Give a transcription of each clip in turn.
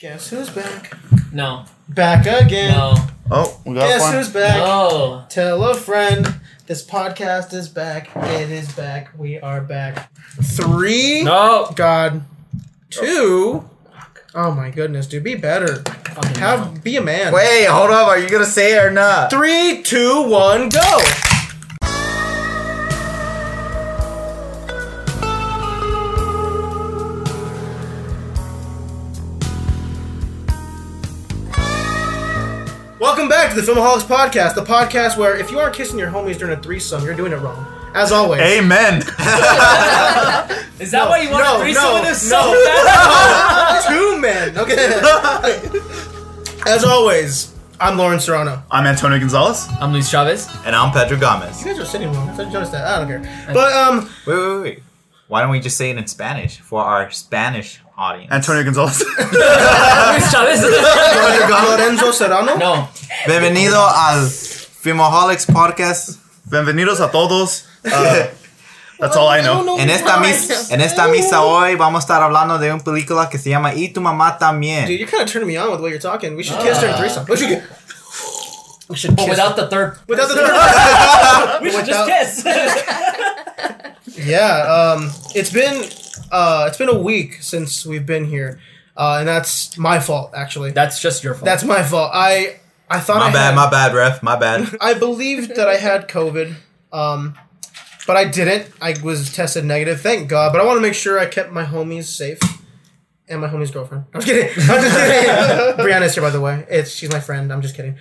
Guess who's back? No. Back again. No. Oh, we got Guess one. who's back? No. Tell a friend. This podcast is back. It is back. We are back. Three. No. God. Two. Oh my goodness, dude. Be better. Fucking. Have be a man. Wait, hold up. Are you gonna say it or not? Three, two, one, go. Back to the Filmaholics Podcast, the podcast where if you aren't kissing your homies during a threesome, you're doing it wrong. As always. Amen. Is that why you want no, to threesome no, with us no. so bad? Two men. Okay. As always, I'm Lawrence Serrano. I'm Antonio Gonzalez. I'm Luis Chavez. And I'm Pedro Gomez. You guys are sitting wrong. I thought you noticed that. I don't care. But um, Wait, wait, wait. Why don't we just say it in Spanish for our Spanish audience? Antonio Gonzalez. Luis Chavez. Lorenzo Serrano. no. Bienvenido al Filmoholics Podcast. Bienvenidos a todos. Uh, that's all I know. En esta, mis en esta misa hoy vamos a estar hablando de una película que se llama Y tu mamá también. Dude, you're kind of turning me on with the way you're talking. We should kiss during threesome. We should get. We should But kiss. without the third. Without the we should without- just kiss. yeah, um, it's been uh, it's been a week since we've been here, uh, and that's my fault actually. That's just your fault. That's my fault. I I thought I My bad, had, my bad, ref. My bad. I believed that I had COVID, um, but I didn't. I was tested negative, thank God. But I want to make sure I kept my homies safe. And my homie's girlfriend. I'm just kidding. I'm just kidding. Brianna's here, by the way. It's she's my friend. I'm just kidding.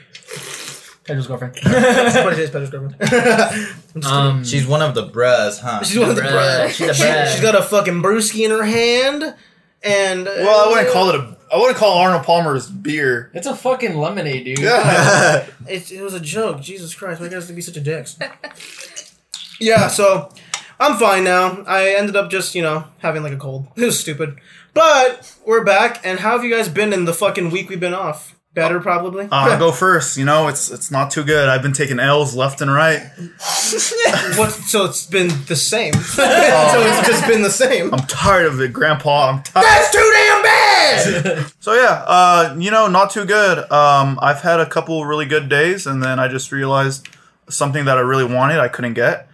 Pedro's girlfriend. But it is Pedro's girlfriend. Um, She's one of the bras, huh? She's one of the Bruh, bros. she's she, has got a fucking brewski in her hand, and uh, Well, I wouldn't call it a. I wouldn't call Arnold Palmer's beer. it's a fucking lemonade, dude. Yeah. It, it was a joke. Jesus Christ, why you guys to be such a dicks? yeah, so I'm fine now. I ended up just you know having like a cold. It was stupid, but we're back. And how have you guys been in the fucking week we've been off? Better probably. Uh, I'll go first. You know, it's it's not too good. I've been taking L's left and right. what? So it's been the same. so it's just been the same. I'm tired of it, Grandpa. I'm tired. That's too damn bad. So yeah, uh, you know, not too good. Um, I've had a couple really good days, and then I just realized something that I really wanted I couldn't get,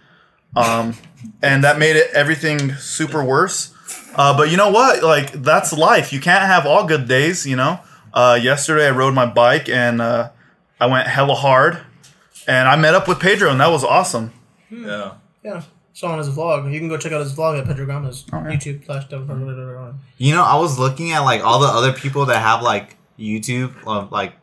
um, and that made it everything super worse. Uh, but you know what? Like that's life. You can't have all good days. You know. Uh, yesterday I rode my bike and uh, I went hella hard, and I met up with Pedro, and that was awesome. yeah. yeah. Saw on his vlog. You can go check out his vlog at Pedro Gomez. Alright. YouTube slash You know, I was looking at like all the other people that have like YouTube, like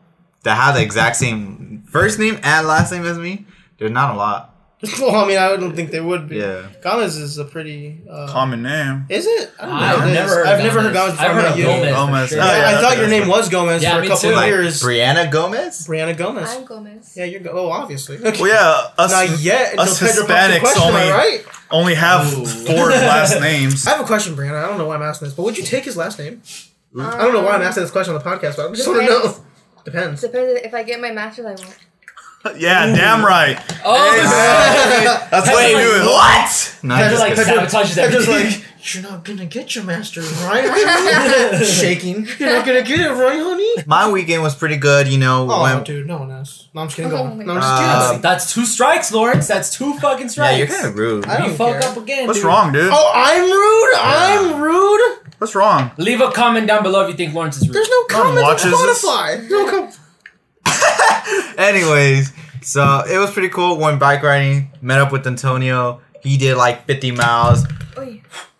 that have the exact same first name and last name as me. There's not a lot. well, I mean, I don't think they would be. Yeah. Gomez is a pretty. Uh, Common name. is it? I don't know. I've It is. never heard I've never heard Gomez. Gomez before I've I heard of you. Gomez. Gomez. sure. Oh, I, yeah, I that's thought your name was Gomez Yeah, for a me couple too. of years. Brianna Gomez. Brianna Gomez. I'm Gomez. yeah, you're. Go- oh, obviously. Well, yeah, us, Not yet. Until us Pedro pops the Hispanics question, only all right? only have Ooh. four last names. I have a question, Brianna. I don't know why I'm asking this, but would you take his last name? I don't know why I'm asking this question on the podcast, but I just want to know. Depends. Depends. Depends if I get my master's, I won't. Yeah, damn mm-hmm. right. Oh, That's what you do. What? No, Pedro's just like, kidding. Pedro- sabotages Pedro's everything. like, you're not gonna get your master's, right? Shaking. You're not gonna get it, right, honey? my weekend was pretty good. You know, Oh, when, dude, no one asked. No, I'm just kidding. Go on. No, I'm just God. kidding. Uh, That's two strikes, Lawrence. That's two fucking strikes. yeah, strikes. you're kind of rude. I don't You fuck care. up again. What's dude. wrong, dude? Oh, I'm rude. I'm rude. What's wrong? Leave a comment down below if you think Lawrence is rude. There's no comment to watches this. No com- Anyways, so it was pretty cool. Went bike riding. Met up with Antonio. He did like 50 miles.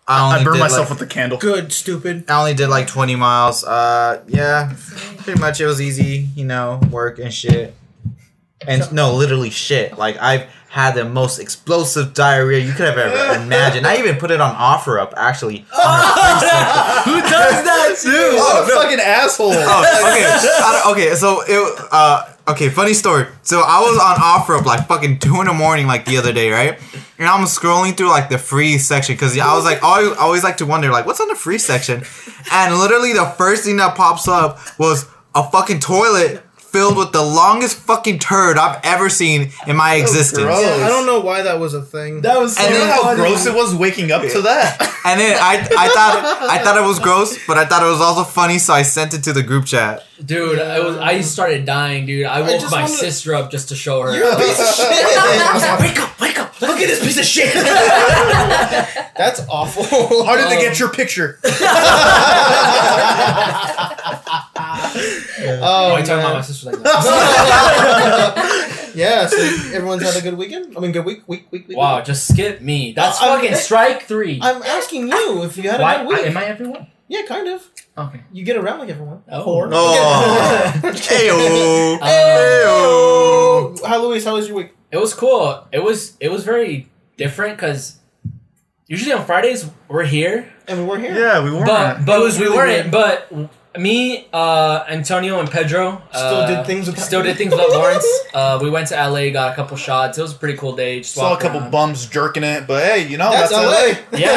I only I burned did, myself like, with the candle. Good, stupid. I only did like 20 miles. Uh, yeah, pretty much it was easy. You know, work and shit. And no, literally shit. Like I've had the most explosive diarrhea you could have ever imagined. I even put it on OfferUp actually. Who does that, dude? What a fucking asshole. Oh, okay. Okay, so it uh okay, funny story. So I was on OfferUp like fucking two in the morning like the other day, right? And I'm scrolling through like the free section because I was like, always, I always like to wonder like what's on the free section, and literally the first thing that pops up was a fucking toilet filled with the longest fucking turd I've ever seen in my existence. gross. Yeah, I don't know why that was a thing. That was so And You know then how gross it was waking up to that? And then I, I thought I thought it was gross, but I thought it was also funny, so I sent it to the group chat. Dude, I was I started dying, dude. I woke just my wanna- sister up just to show her. You're a piece of shit. I was like, wake up, wake up! Look at this piece of shit. That's awful. How did they get your picture? Oh, Why are you talking about my sister like that? yeah, so everyone's had a good weekend. I mean, good week, week, week, week. wow, week. just skip me. That's I'm- fucking strike three. I'm asking you if you had a good week. I- am I everyone? yeah, kind of. Okay. You get around like everyone. Oh. Whore. Oh, heyo, Um, heyo. How Luis? How was your week? It was cool. It was it was very different because usually on Fridays we're here, And we were here. Yeah, we weren't. but but It was we really weren't. good. But me, uh, Antonio, and Pedro Still uh, did things with still did things with Lawrence. Uh, we went to LA, got a couple shots. It was a pretty cool day. Just Saw a couple around. bums jerking it, but hey, you know That's, that's, LA. Yeah,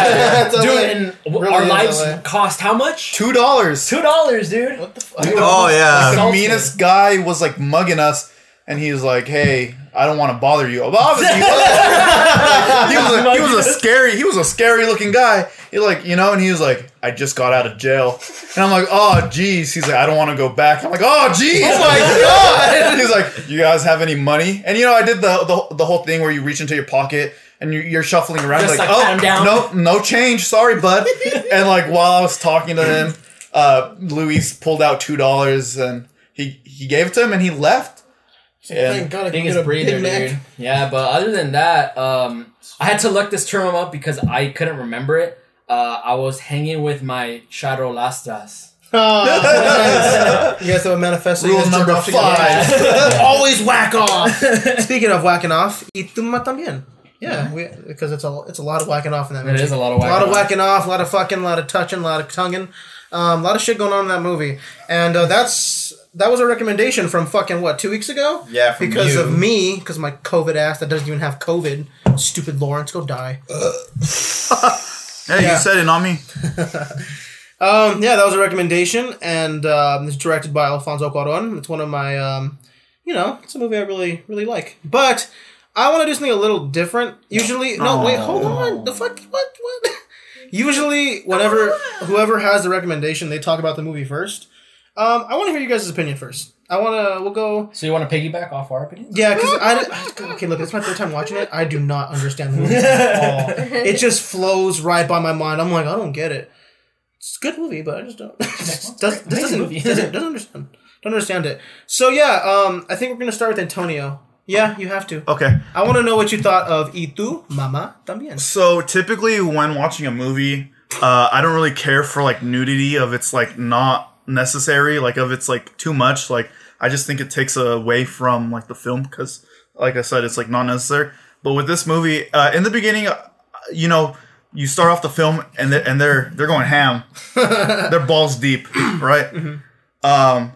That's dude, LA. and Really our lives LA. cost how much? Two dollars. Two dollars, dude. What the fuck? Oh yeah. the meanest guy was like mugging us, and he's like, "Hey, I don't want to bother you." But obviously, he was, he was a, he was a scary, he was a scary looking guy. He like, you know, and he was like, "I just got out of jail," and I'm like, "Oh, geez." He's like, "I don't want to go back." I'm like, "Oh, geez." Oh my god. He's like, "You guys have any money?" And you know, I did the the, the whole thing where you reach into your pocket. And you're, you're shuffling around, Just, like, like, pat down. oh, no, no change, sorry, bud. and like while I was talking to him, uh, Luis pulled out two dollars and he he gave it to him and he left. Thank And God I can Biggest get a breather, Big Mac. dude. Yeah, but other than that, um, I had to look this term up because I couldn't remember it. Uh, I was hanging with my Charolastras. Oh. You guys have a manifesto. Rule number five. Always whack off. Speaking of whacking off, y tú me también. Yeah, we, because it's a it's a lot of whacking off in that movie. is a lot of a lot of whacking whacking off, a lot of fucking, a lot of touching, a lot of tonguing, um, a lot of shit going on in that movie. And uh, that's that was a recommendation from fucking what two weeks ago. Yeah, from because you. of me, because my COVID ass that doesn't even have COVID. Stupid Lawrence, go die. Hey, Yeah. you said it, not me. Um, yeah, that was a recommendation, and um, it's directed by Alfonso Cuarón. It's one of my, um, you know, it's a movie I really, really like. But I want to do something a little different. Usually, no, wait, hold on. The fuck, what, what? Usually, whenever whoever has the recommendation, they talk about the movie first. Um, I want to hear you guys' opinion first. I want to. We'll go. So you want to piggyback off our opinion? Yeah, because I okay. Look, it's my third time watching it. I do not understand the movie at all. It just flows right by my mind. I'm like, I don't get it. It's a good movie, but I just don't. does, does, Amazing doesn't, movie. doesn't doesn't understand. Don't understand it. So yeah, um, I think we're gonna start with Antonio. Yeah, you have to. Okay. I want to know what you thought of Y tu mamá también. So typically, when watching a movie, uh, I don't really care for like nudity of it's like not necessary, like of it's like too much. Like I just think it takes away from like the film because, like I said, it's like not necessary. But with this movie, uh, in the beginning, uh, you know, you start off the film and they and they're they're going ham, they're balls deep, right? Um,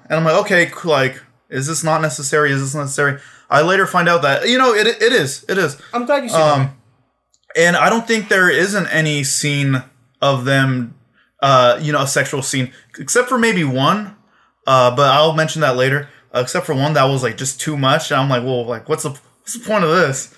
and I'm like, okay, like, is this not necessary? Is this necessary? I later find out that you know it it is it is. I'm glad you see that. Um, and I don't think there isn't any scene of them, uh, you know, a sexual scene, except for maybe one. Uh, but I'll mention that later. Uh, except for one that was like just too much, and I'm like, well, like, what's the what's the point of this?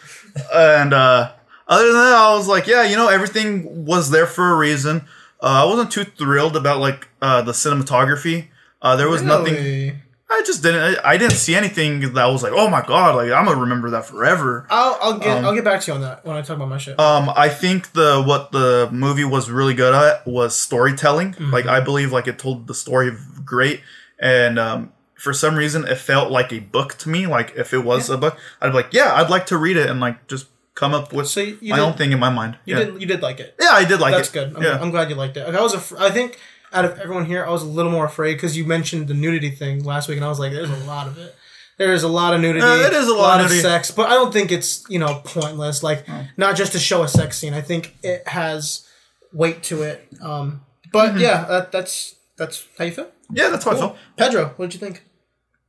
and uh, other than that, I was like, yeah, you know, everything was there for a reason. Uh, I wasn't too thrilled about like uh, the cinematography. Uh, there was nothing. I just didn't. I, I didn't see anything that was like, oh my god, like I'm gonna remember that forever. I'll I'll get Um, I'll get back to you on that when I talk about my shit. Um, I think the what the movie was really good at was storytelling. Like I believe like it told the story great, and um, for some reason it felt like a book to me. Like if it was a book, I'd be like, yeah, I'd like to read it and like just come up with So you- you my did- own thing in my mind. you yeah. did you did like it. yeah, I did like it. That's it. good. I'm, yeah. I'm glad you liked it. Like, I was, af- I think, out of everyone here, I was a little more afraid because you mentioned the nudity thing last week, and I was like, "There's a lot of it. There is a lot of nudity. Uh, it is a lot of of sex, but I don't think it's you know pointless. Like, not just to show a sex scene. I think it has weight to it. Um, but Mm-hmm. yeah, that, that's that's how you feel. yeah, that's how I Cool. felt. Pedro, what did you think?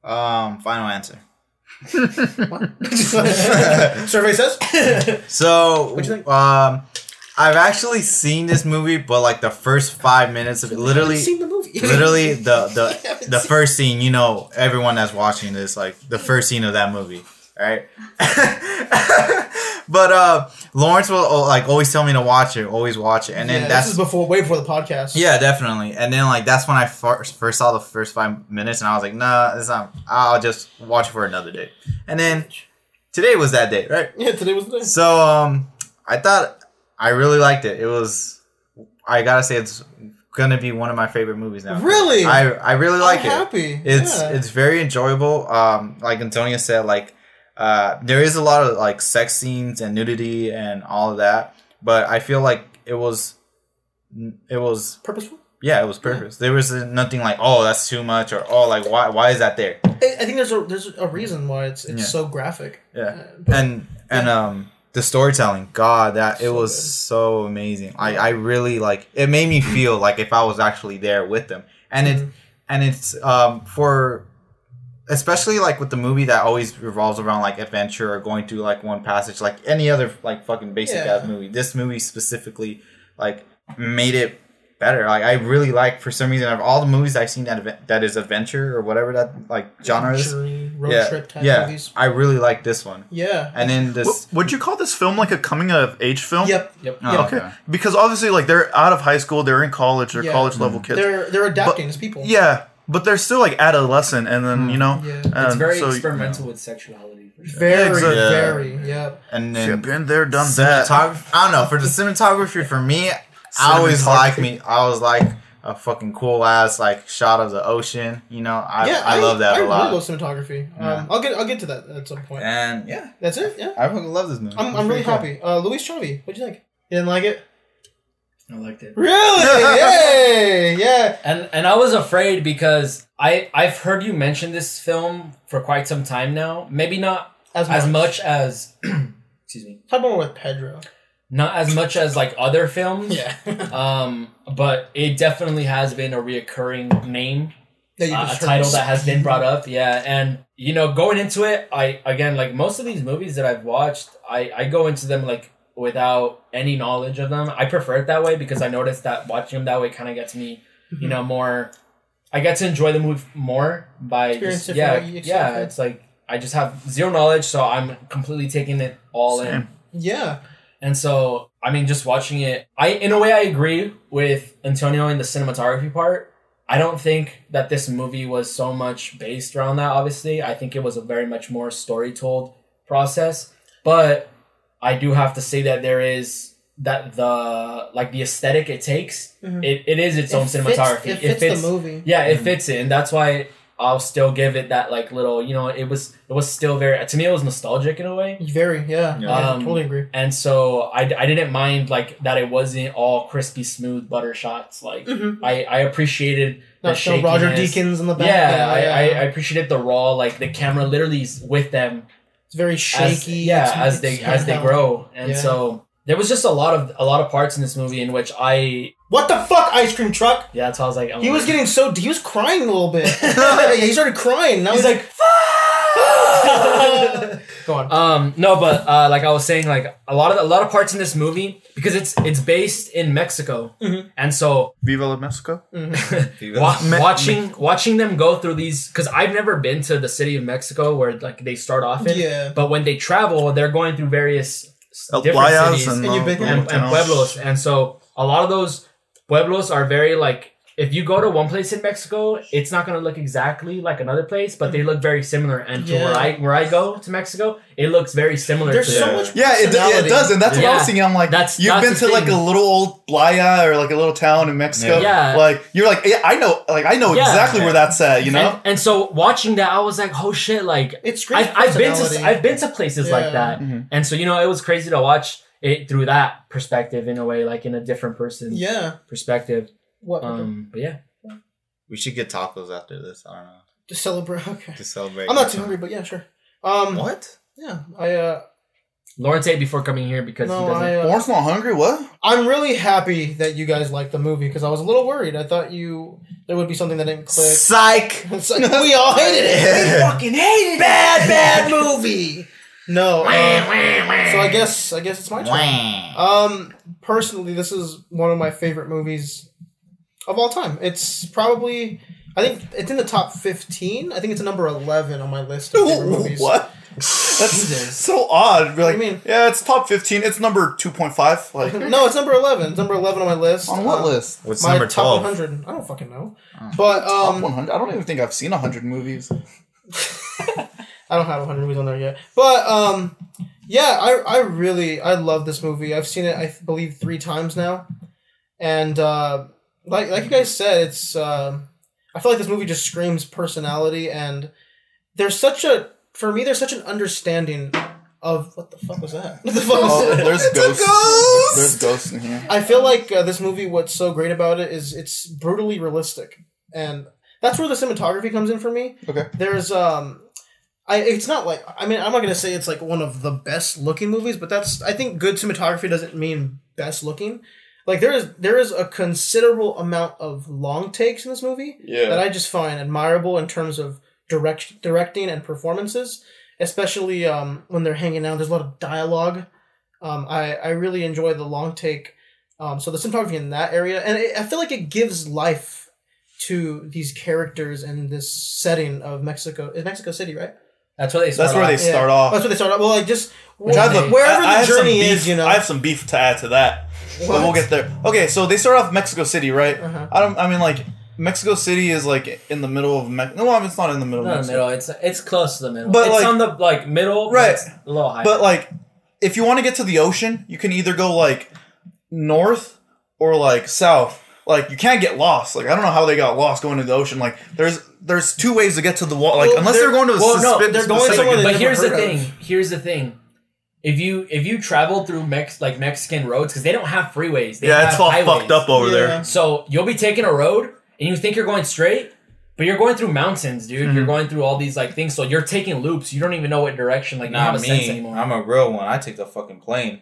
Um, final answer. Survey says. So, What'd you think? um, I've actually seen this movie, but like the first five minutes of it, literally, seen the movie. Literally, the the the first scene. You know, everyone that's watching this, like the first scene of that movie, right? but uh, Lawrence will oh, like always tell me to watch it, always watch it, and then yeah, that's before, way before the podcast. yeah, definitely. And then like that's when I first first saw the first five minutes, and I was like, nah, it's not. I'll just watch it for another day. And then today was that day, right? yeah. Today was the day. So um, I thought I really liked it. It was, I gotta say, it's gonna be one of my favorite movies now. Really? I I really like I'm it. happy. It's yeah. it's very enjoyable. Um, like Antonio said, like uh, there is a lot of like sex scenes and nudity and all of that, but I feel like it was, it was purposeful. yeah, it was purpose. There was nothing like oh that's too much or oh like why why is that there? I, I think there's a there's a reason why it's it's Yeah. so graphic. Yeah, Uh, but- and and um the storytelling, God, that it was good. so amazing. I I really like it. Made me feel like if I was actually there with them, and it Mhm. and it's um for especially like with the movie that always revolves around like adventure or going through like one passage like any other like fucking basic Yeah. ass movie this movie specifically like made it better like i really like for some reason of all the movies i've seen that that is adventure or whatever that like genre is Luxury, road yeah trip type yeah movies. i really like this one Yeah. and then this What, would you call this film like a coming of age film? Yep. Yep. Oh, Yeah. okay. Because obviously, like they're out of high school, they're in college, they're Yeah. college level kids. They're they're adapting as people. yeah, but they're still like adolescent, and then you know, Yeah. It's um, very so, experimental with sexuality. Sure. Very. Yeah. very, yeah. and then Yeah, then been there, done that. i don't know for the cinematography for me i always like me i was like a fucking cool ass like shot of the ocean you know i, yeah, I, love that I a really lot love cinematography. Yeah. Um, I'll get I'll get to that at some point. and yeah That's it. Yeah. i fucking love this movie I'm, It's I'm really pretty cool. happy. Uh, Luis Chavi, what'd you think? You didn't like it? I liked it. Really? Yay! Yeah. And and I was afraid because I I've heard you mention this film for quite some time now. Maybe not As much. as much as excuse me. Talk more with Pedro. Not as much as like other films. Yeah. Um, but it definitely has been a reoccurring name that you uh, a title that has been brought up yeah. And you know going into it i again like most of these movies that i've watched i i go into them like without any knowledge of them. I prefer it that way because i noticed that watching them that way kind of gets me you know more i get to enjoy the movie more by Experience just, yeah you yeah it's like i just have zero knowledge so i'm completely taking it all in. Yeah. And so, I mean, just watching it, I in a way I agree with Antonio in the cinematography part. I don't think that this movie was so much based around that. Obviously, I think it was a very much more story told process. But I do have to say that there is that the like the aesthetic it takes. Mhm. It, it is its own fits- cinematography. it fits, the movie. Yeah, it Mhm. fits it, and that's why I'll still give it that like little. You know, it was it was still very to me. It was nostalgic in a way. Very, yeah. Yeah. I Um, totally agree. And so I, I didn't mind like that it wasn't all crispy smooth butter shots. Like Mm-hmm. I, I appreciated the Not so Roger shakiness. Deakins in the back. Yeah, I, I, I appreciated the raw like the camera literally is with them it's very as, shaky. yeah It's- as they it's as they grow. And Yeah. so there was just a lot of a lot of parts in this movie in which I What the fuck, ice cream truck? yeah that's how I was like oh He was getting so. He was crying a little bit. yeah, he started crying. Now he's he's like Go on. Um, no, but uh, like I was saying, like a lot of a lot of parts in this movie because it's it's based in Mexico, Mhm. and so Viva la Mexico. wa- Me- watching watching them go through these because I've never been to the city of Mexico where like they start off in, Yeah. but when they travel, they're going through various s- El different Playas cities and, And you've been and, and pueblos, and so a lot of those pueblos are very like. If you go to one place in Mexico, it's not gonna look exactly like another place, but they look very similar. And to where I where I go to Mexico, it looks very similar. There's to so much. Yeah, it, yeah, it does, and that's what I was Yeah. thinking. I'm like, That's- you've that's been the to like a little old playa or like a little town in Mexico. Yeah. like you're like, yeah, I know, like I know Yeah. exactly where that's at. You know, And, and so watching that, I was like, oh shit! Like It's great. I've, I've been to I've been to places Yeah. like that, Mhm. and so you know it was crazy to watch it through that perspective in a way, like in a different person's Yeah. perspective. What? Um, but yeah, we should get tacos after this i don't know to celebrate. Okay. to celebrate I'm not too hungry, but yeah, sure. Um. what Yeah. I. uh Lawrence ate before coming here because he No, doesn't. I. Uh, Lawrence not hungry. What? I'm really happy that you guys liked the movie because I was a little worried. I thought you there would be something that didn't click. psych It's like, we all hated it. We fucking hated it. Bad, bad movie. No. uh, so I guess I guess it's my turn. Um, personally, this is one of my favorite movies of all time. It's probably I think it's in the top fifteen. I think it's number eleven on my list of favorite movies. what? That's Jesus. so odd. Be like, do you mean? Yeah, it's top fifteen. It's number two point five. Like No, it's number eleven. It's number eleven on my list. on what Um, list? What's My number top 100. I don't fucking know. But Top um, one hundred. I don't even think I've seen hundred movies. I don't have 100 movies on there yet. But um, yeah, I I really I love this movie. I've seen it I believe three times now, and uh, like like you guys said, it's um, I feel like this movie just screams personality, and there's such a for me there's such an understanding of what the fuck was that? What the fuck was Oh, that? there's It's ghosts. ghost! There's ghosts in here. I feel like uh, this movie. What's so great about it is it's brutally realistic, and that's where the cinematography comes in for me. Okay. There's um, I it's not like I mean I'm not gonna say it's like one of the best looking movies, but that's I think good cinematography doesn't mean best looking. Like there is there is a considerable amount of long takes in this movie Yeah. that I just find admirable in terms of direct directing and performances, especially um, when they're hanging out. There's a lot of dialogue. Um, I I really enjoy the long take. Um, so the cinematography in that area, and it, I feel like it gives life to these characters and this setting of Mexico. Is Mexico City, right? That's where they start That's where off. they start Yeah. off. That's where they start off. Well, like just Which I have a- wherever I- I have the some journey beef- is, you know. I have some beef to add to that, but we'll get there. Okay, so they start off Mexico City, right? Uh-huh. I don't. I mean, like Mexico City is like in the middle of Mexico. No, I mean, it's not in the middle. Not of in the Mexico. middle. It's it's close to the middle. But, it's like- on the like middle. but Right. it's a little higher. But like, if you want to get to the ocean, you can either go like north or like south. Like you can't get lost. Like I don't know how they got lost going to the ocean. Like there's there's two ways to get to the wall. Like Well, unless they're- they're, going to a well, no, they're going specific- somewhere they but never here's the thing. of. Here's the thing. If you if you travel through Mex like Mexican roads because they don't have freeways. They Yeah, have it's all highways. fucked up over Yeah. there. So you'll be taking a road and you think you're going straight, but you're going through mountains, dude. Mm-hmm. You're going through all these like things. So you're taking loops. You don't even know what direction. Like you don't Not have a sense anymore. I'm a real one. I take the fucking plane.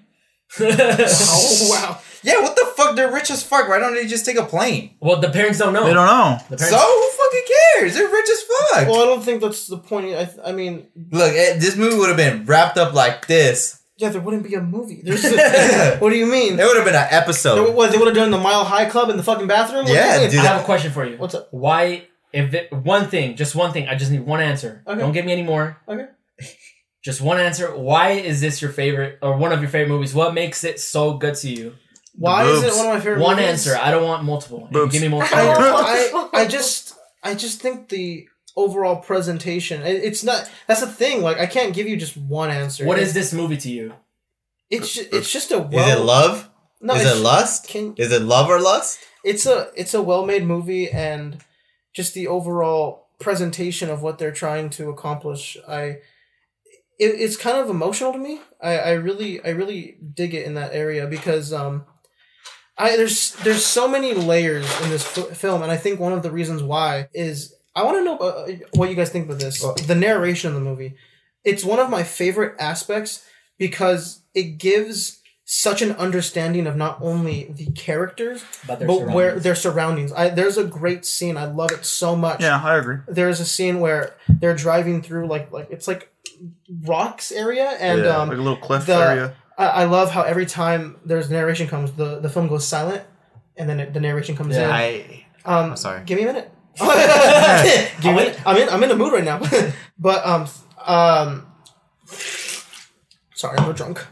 Oh wow! Yeah, what the fuck? They're rich as fuck. Why don't they just take a plane? well, the parents don't know. They don't know. The So parents, who fucking cares? They're rich as fuck. Well, I don't think that's the point. I, th- I mean, Look, eh, this movie would have been wrapped up like this. yeah, there wouldn't be a movie. There's what do you mean? It would have been an They, episode. what they would have done the Mile High Club in the fucking bathroom? What do you Yeah, mean? dude. I have a question for you. What's up? Why? If it, one thing, just one thing, I just need one answer. Okay. Don't give me any more. Okay. Just one answer. Why is this your favorite or one of your favorite movies? What makes it so good to you? Why is it one of my favorite? One movies? answer. I don't want multiple. Boobs. Give me multiple. I, answers. I, I just I just think the overall presentation. it- It's not. That's the thing. Like I can't give you just one answer. What It- is this movie to you? It's ju- it's just a Is it love? No, Is it lust? Can, Is it love or lust? it's a it's a well made movie and just the overall presentation of what they're trying to accomplish. I it, it's kind of emotional to me. I, I really I really dig it in that area because um I there's there's so many layers in this f- film and I think one of the reasons why is I want to know uh, what you guys think of this the narration of the movie. It's one of my favorite aspects because it gives such an understanding of not only the characters About their but where their surroundings. I there's a great scene. I love it so much. Yeah, I agree. There's a scene where they're driving through like like it's like rocks area and yeah, um like a little cliff the- area. I, I love how every time there's narration comes the the film goes silent and then it, the narration comes in. I. Um, I'm sorry. Give me a minute. give me a. I'm in. I'm in the mood right now. but um um. Sorry, I'm a drunk.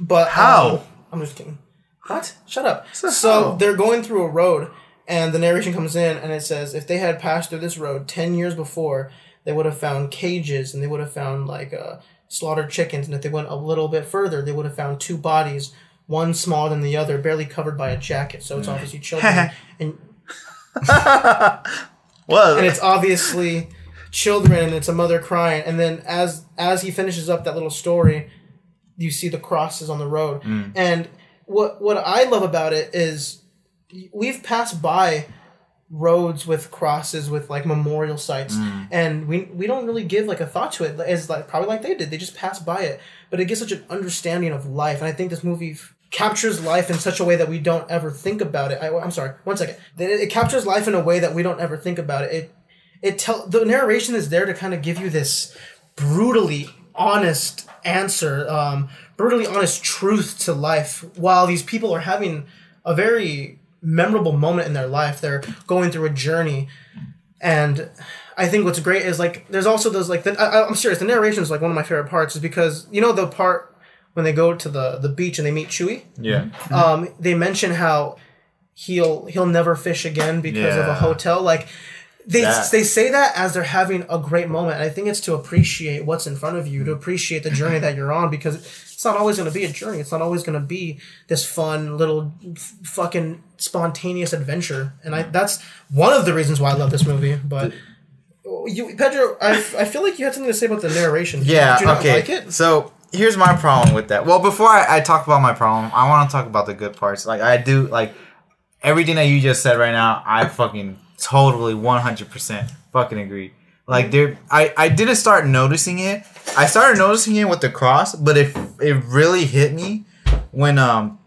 But How? um, I'm just kidding. What? Shut up. So So they're going through a road, and the narration comes in, and it says if they had passed through this road ten years before, they would have found cages, and they would have found like uh, slaughtered chickens, and if they went a little bit further, they would have found two bodies, one smaller than the other, barely covered by a jacket. So it's mm. obviously children, and What? and it's obviously children and it's a mother crying and then as as he finishes up that little story you see the crosses on the road mm. and what what i love about it is we've passed by roads with crosses with like memorial sites. And we we don't really give like a thought to it as like probably like they did. They just pass by it. But it gives such an understanding of life. And i think this movie f- captures life in such a way that we don't ever think about it. I, i'm sorry one second. It, it captures life in a way that we don't ever think about it. It it tell the narration is there to kind of give you this brutally honest answer um brutally honest truth to life while these people are having a very memorable moment in their life. They're going through a journey, and I think what's great is like there's also those like the, I, I'm serious. The narration is like one of my favorite parts, is because you know the part when they go to the the beach and they meet Chuy. Yeah. Um, they mention how he'll he'll never fish again because of a hotel. Like they That- they say that as they're having a great moment. And I think it's to appreciate what's in front of you, to appreciate the journey that you're on, because it's not always going to be a journey. It's not always going to be this fun little f- fucking spontaneous adventure. And I that's one of the reasons why I love this movie. But you, Pedro, I, I feel like you had something to say about the narration. Yeah. Did you not okay. like it? So here's my problem with that. Well, before I, I talk about my problem, I want to talk about the good parts. Like I do, like everything that you just said right now. I fucking totally 100 percent fucking agree. Like there, I I didn't start noticing it. I started noticing it with the cross, but it it really hit me when um.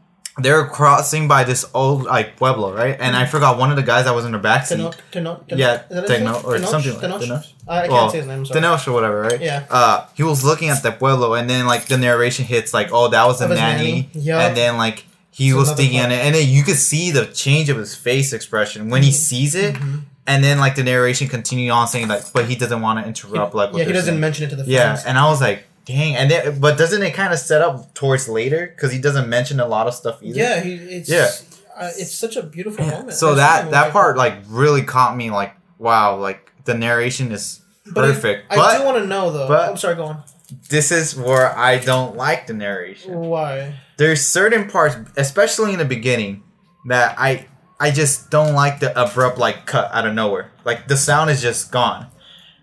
They were crossing by this old like pueblo, right? And I forgot one of the guys that was in the backseat. Tenoch, Tenoch, Tenoch, Yeah, is that his name? Tenoch or Tenoch? something like Tenoch? I, I can't Well, say his name. Sorry. Tenoch or whatever, right? Yeah. Uh, he was looking at the pueblo, and then like the narration hits, like, oh, that was a That was nanny, nanny. Yup. and then like he It's was thinking on it, and then you could see the change of his face expression when he sees it, Mm-hmm. and then like the narration continued on saying like, but he doesn't want to interrupt, like, yeah, he doesn't saying. mention it to the Yeah, fans. and I was like, dang, and then but doesn't it kind of set up towards later because he doesn't mention a lot of stuff either. Yeah, he, it's Yeah. Uh, it's such a beautiful moment. So that that part like really caught me like wow like the narration is But I- perfect I, but do want to know though. but- I'm sorry, go on. this is where I don't like the narration. Why? There's certain parts, especially in the beginning, that I I just don't like the abrupt like cut out of nowhere. Like the sound is just gone.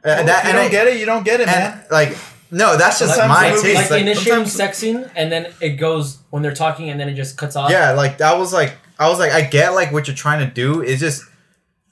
Uh, If that you and don't I, get it, you don't get it, man. like no, that's just my taste. like Like, initial sometimes- sex scene, and then it goes when they're talking, and then it just cuts off. yeah, like that was like I was like I get like what you're trying to do. It just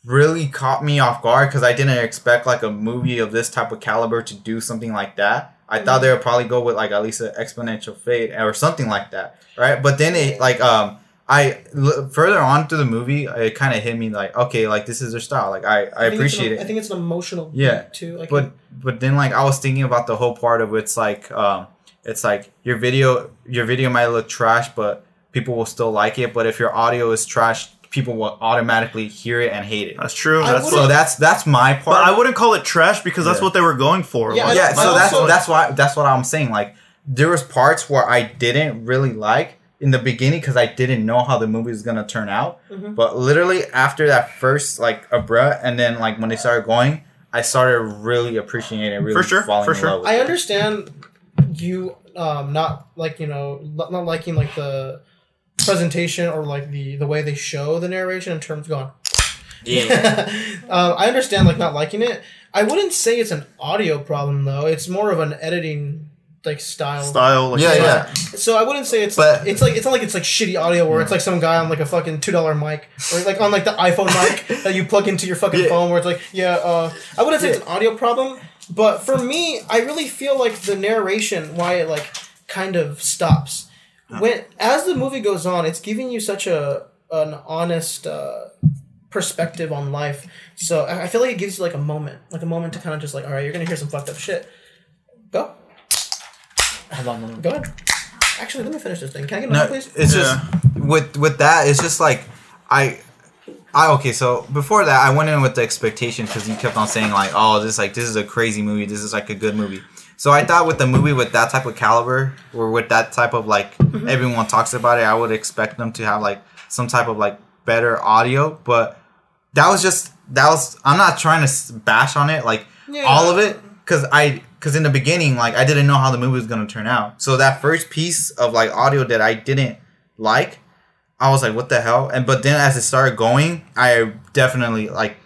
really caught me off guard because I didn't expect like a movie of this type of caliber to do something like that. I thought they would probably go with like at least an exponential fade or something like that, right? But then it like um I l- further on through the movie, it kind of hit me like okay, like this is their style. Like I I, think it's an- appreciate I think it's an emotional Yeah, too. Like, but but then like I was thinking about the whole part of it's like um it's like your video your video might look trash, but people will still like it. But if your audio is trash, people will automatically hear it and hate it. That's true. That's So that's that's my part. but I wouldn't call it trash because that's Yeah. what they were going for. Yeah, Like, yeah, so that's also- that's why that's what I'm saying. Like there was parts where I didn't really like in the beginning because I didn't know how the movie was gonna turn out. Mhm. But literally after that first like abrupt and then like when they started going, I started really appreciating it. Really For sure, falling for in sure. love with I it. understand you um not like you know not not liking like the presentation or like the the way they show the narration in terms going. Yeah. um, I understand like not liking it. I wouldn't say it's an audio problem though. It's more of an editing like style. Style. Like, Yeah, style. yeah. So I wouldn't say it's But- it's like it's not like it's like shitty audio where it's like some guy on like a fucking two dollar mic or like on like the iPhone mic that you plug into your fucking Yeah. phone where it's like yeah uh I wouldn't say it's an audio problem but for me I really feel like the narration why it like kind of stops when as the movie goes on it's giving you such a an honest uh perspective on life so I I feel like it gives you like a moment like a moment to kind of just like all right you're gonna hear some fucked up shit go Hold on. Go ahead. Actually, let me finish this thing. Can I get No, another, please? it's Yeah. just with with that. It's just like I, I okay. So before that, I went in with the expectation because you kept on saying like, oh, this like this is a crazy movie. This is like a good movie. So I thought with the movie with that type of caliber or with that type of like mm-hmm. everyone talks about it, I would expect them to have like some type of like better audio. But that was just that was. I'm not trying to bash on it like Yeah. all of it because I because in the beginning like I didn't know how the movie was gonna turn out. So that first piece of like audio that I didn't like, I was like, what the hell? And but then as it started going, I definitely like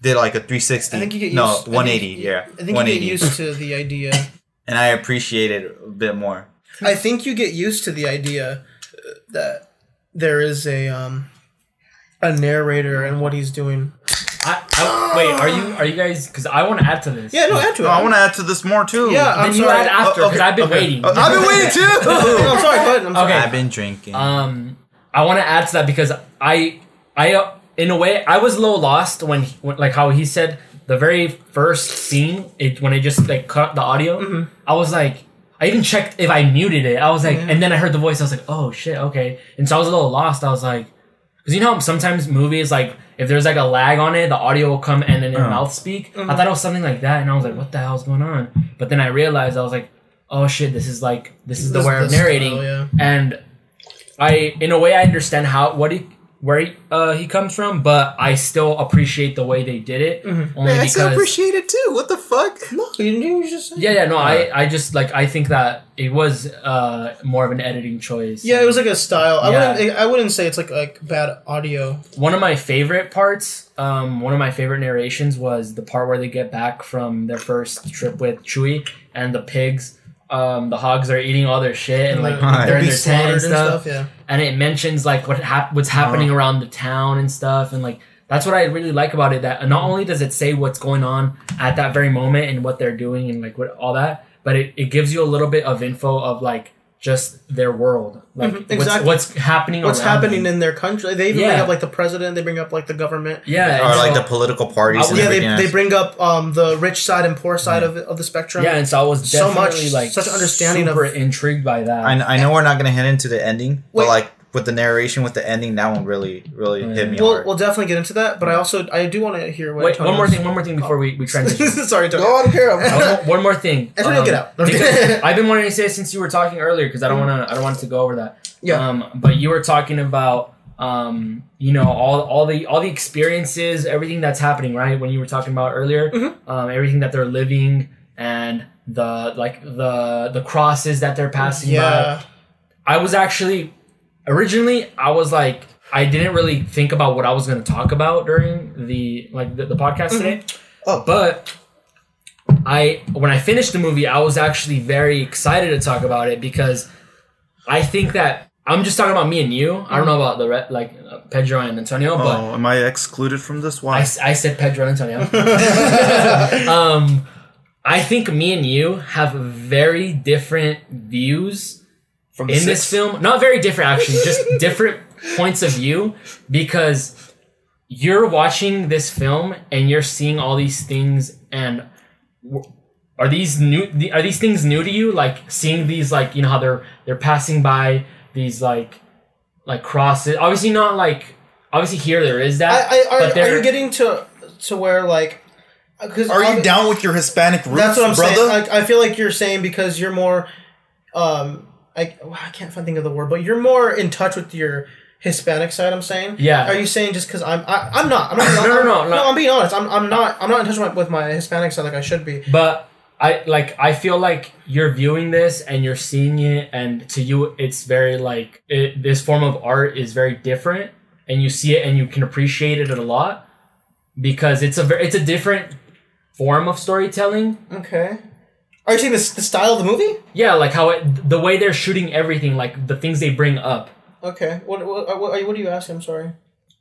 did like a 360. I think you get used. no I think 180. yeah, I think you get used to the idea. and I appreciate it a bit more. I think you get used to the idea uh, that there is a um a narrator and what he's doing. I, I, wait, are you are you guys? Because I want to add to this. Yeah, no, add to it. Oh, I want to add to this more too. Yeah, I'm Then you sorry. add after Oh, because okay, I've been okay. waiting. Uh, I've been waiting too. No, I'm sorry. Go ahead. I'm sorry. Okay. I've been drinking. Um, I want to add to that because I, I, uh, in a way, I was a little lost when, he, when like how he said the very first scene, it when it just like cut the audio. Mm-hmm. I was like, I even checked if I muted it. I was like, and then I heard the voice. I was like, oh shit, okay. And so I was a little lost. I was like, because you know sometimes movies like if there's like a lag on it, the audio will come and then in Uh. mouth speak. I thought it was something like that, and I was like, what the hell's going on? But then I realized I was like, oh shit, this is like this is the This- way of this narrating, style, yeah. and I in a way I understand how what he where he, uh, he comes from, but I still appreciate the way they did it. Only Man, I still appreciate it too. What the fuck? No, you, you just said yeah, yeah, no, I I just like I think that it was uh more of an editing choice. Yeah, it was like a style. I wouldn't. I wouldn't say it's like like bad audio. one of my favorite parts, um, one of my favorite narrations was the part where they get back from their first trip with Chuy and the pigs. Um, the hogs are eating all their shit and like Uh, they're in their tent and slaughtered stuff. Yeah. And it mentions like what hap- what's happening around the town and stuff, and like that's what I really like about it. That not only does it say what's going on at that very moment and what they're doing and like what all that, but it, it gives you a little bit of info of like just their world, like Mhm, exactly. what's, what's happening. What's happening them. in their country? They even bring up like the president. They bring up like the government. yeah, Or and like so- the political parties I was- Yeah, they, everything. they bring up um the rich side and poor side of, of the spectrum. Yeah, and so I was So much- like such an understanding of- intrigued by that. I, I know we're not gonna head into the ending, Wait. but like with the narration with the ending, that one really, really hit me We'll, hard. we'll definitely get into that, but I also I do want to hear what. Wait, one more thing, one more thing before we, we transition. Sorry, Tony. Go on, Carol. Uh, one- one more thing. Antonio, get out. I've been wanting to say it since you were talking earlier because I don't want to. I don't want to go over that. Yeah. Um, but you were talking about um, you know, all all the all the experiences, everything that's happening, right? When you were talking about earlier, Mm-hmm. um, everything that they're living and the like the the crosses that they're passing by. Yeah. I was actually originally I was like I didn't really think about what I was going to talk about during the like the, the podcast today. Oh. but I when I finished the movie, I was actually very excited to talk about it because I think that I'm just talking about me and you. I don't know about the re- like uh, Pedro and Antonio, but Oh, am I excluded from this? One? I, Why? s- I said Pedro and Antonio. um, I think me and you have very different views From in this film. Not very different, actually, just different points of view because you're watching this film and you're seeing all these things and are these new are these things new to you like seeing these like you know how they're they're passing by these like like crosses obviously not like obviously here there is that I, I, are, are they're you getting to to where like? Because Are you down with your Hispanic roots, That's what I'm brother? saying. Like, I feel like you're saying because you're more, um, I I can't think of the word, but you're more in touch with your Hispanic side. I'm saying. Yeah. Are you saying just because I'm I, I'm not I'm not No, no, no, I'm, no. I'm being honest. I'm, I'm not I'm not in touch with my, with my Hispanic side like I should be. But I like I feel like you're viewing this and you're seeing it, and to you, it's very like it, this form of art is very different, and you see it and you can appreciate it a lot because it's a very it's a different form of storytelling. Okay. Are you saying this the style of the movie? Yeah, like how it the way they're shooting everything, like the things they bring up. Okay. What what what, what are you asking? I'm sorry.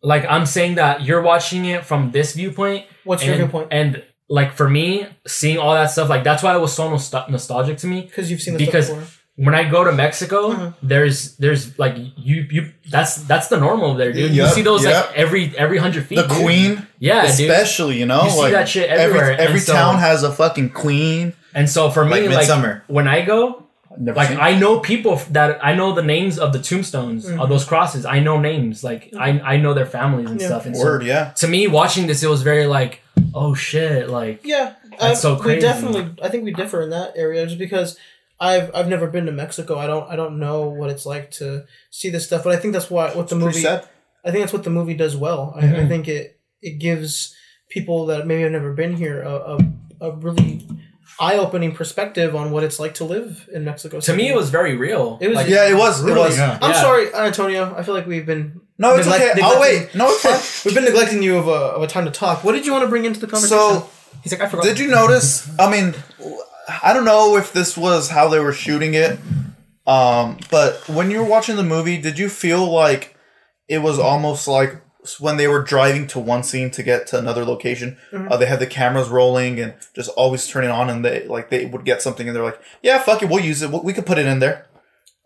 Like I'm saying that you're watching it from this viewpoint. What's your viewpoint? And like for me, seeing all that stuff, like that's why it was so nostal- nostalgic to me. Because you've seen this because stuff before. when I go to Mexico, Uh-huh. there's there's like you you that's that's the normal there, dude. you see those yep. like every every hundred feet. the dude. queen, yeah, dude. especially, you know, You see like that shit every everywhere, every and so- town has a fucking queen. And so for me, Like like, when I go, Never like I know people that I know the names of the tombstones Mm-hmm. of those crosses. I know names, like I I know their families and Yeah. stuff. And word, so yeah. to me, watching this, it was very like, oh shit, like Yeah, That's I, so We crazy. definitely, I think we differ in that area, just because I've I've never been to Mexico. I don't I don't know what it's like to see this stuff. But I think that's why what the Pretty movie. sad. I think that's what the movie does well. I, I Mhm. think it it gives people that maybe have never been here a, a, a really eye opening perspective on what it's like to live in Mexico. to me, it was very real. It was- Like, Yeah, it was. It Really? was. Yeah. I'm Yeah. sorry, Antonio. I feel like we've been No, it's Neglect- okay. I'll wait. No, it's fine. we've been neglecting you of a, of a time to talk. What did you want to bring into the conversation? So, he's like, I forgot. did you notice? I mean, I don't know if this was how they were shooting it, um, but when you were watching the movie, did you feel like it was almost like when they were driving to one scene to get to another location, uh, they had the cameras rolling and just always turning on, and they like they would get something, and they're like, "Yeah, fuck it, we'll use it. We could put it in there."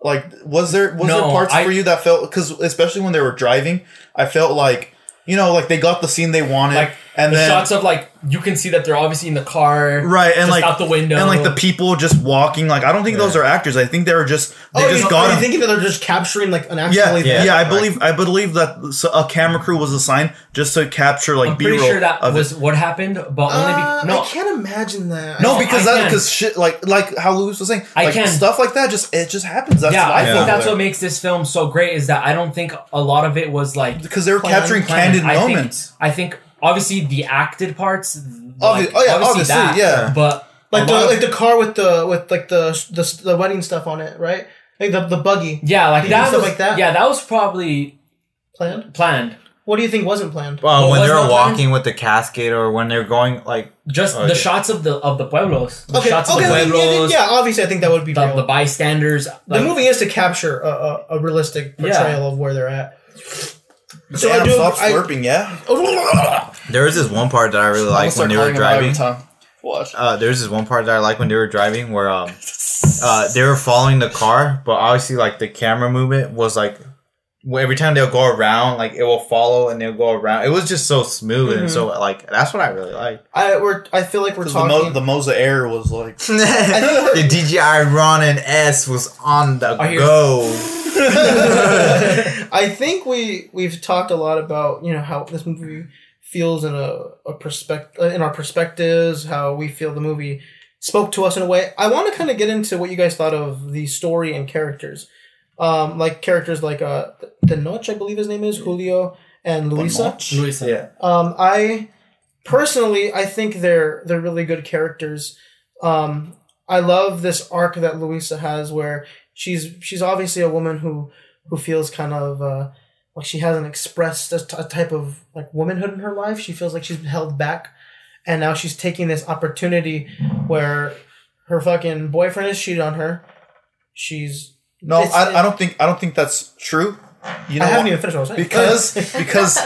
Like, was there was there parts I- for you that felt because especially when they were driving, I felt like you know like they got the scene they wanted, Like- and the then shots of like you can see that they're obviously in the car, right and just like out the window, and like the people just walking. Like I don't think those are actors. I think they're just they oh, just you, got are you him. thinking that they're just capturing like an actual Yeah, event? yeah, I Right. believe I believe that a camera crew was assigned just to capture like I'm B pretty sure that of was it. what happened, but only Uh, be- no. I can't imagine that. No, because I that because shit like like how Luis was saying, I like can. stuff like that just it just happens. That's yeah, I think over that's what makes this film so great is that I don't think a lot of it was like because they were capturing planned. candid I think- moments. I think obviously the acted parts. Obvi- oh, yeah, obviously, yeah. But like the of- like the car with the with like the the, the wedding stuff on it, right? Like the the buggy yeah, like that stuff was, like that? Yeah, that was probably planned. planned. What do you think wasn't planned? Well, What when they're not planned? walking with the casket or when they're going like Just Oh, the yeah. shots of the of the pueblos, the Okay, shots of okay, the yeah, pueblos, yeah, obviously, I think that would be the, real. the bystanders. the movie is to capture a, a, a realistic Yeah. portrayal of where they're at. So Damn, I do. stop I, slurping, yeah. there was this one part that I really liked when they were driving. Watch. Uh, there's this one part that I like when they were driving where um uh they were following the car, but obviously like the camera movement was like every time they'll go around, like it will follow and they'll go around. It was just so smooth and so like that's what I really like. I we're I feel like we're The, talking. Mo- the Moza Air was like the DJI Ronin S was on the I hear- go. I think we we've talked a lot about you know how this movie feels in a, a perspective in our perspectives, how we feel the movie spoke to us in a way. I want to kind of get into what you guys thought of the story and characters, um, like characters like uh, Tenoch, I believe his name is Julio and Luisa. Luisa. Yeah. Um, I personally, I think they're they're really good characters. Um, I love this arc that Luisa has, where she's she's obviously a woman who who feels kind of uh, like she hasn't expressed a, t- a type of like womanhood in her life. She feels like she's been held back, and now she's taking this opportunity where her fucking boyfriend is cheating on her. She's no. I, I don't think I don't think that's true. You know I haven't why? even finished what I was saying because because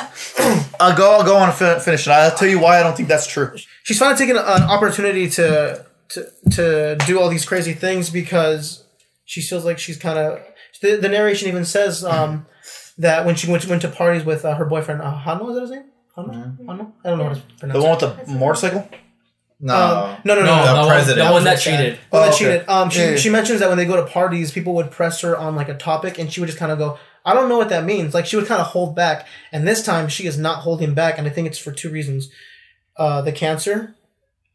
I'll go I'll go on and finish it. I'll tell you why I don't think that's true. she's finally taking an opportunity to to to do all these crazy things because she feels like she's kind of the, the narration even says um that when she went to, went to parties with uh, her boyfriend uh, Hano is that his name Hano Hano I don't know what it's The one with the motorcycle. No. um, no no no No, no, The the, one, president. the one that was sad. cheated. Well, Oh, that okay. cheated. Um, she, Yeah, yeah. she mentions that when they go to parties, people would press her on like a topic, and she would just kind of go, "I don't know what that means." Like she would kind of hold back, and this time she is not holding back, and I think it's for two reasons: uh, the cancer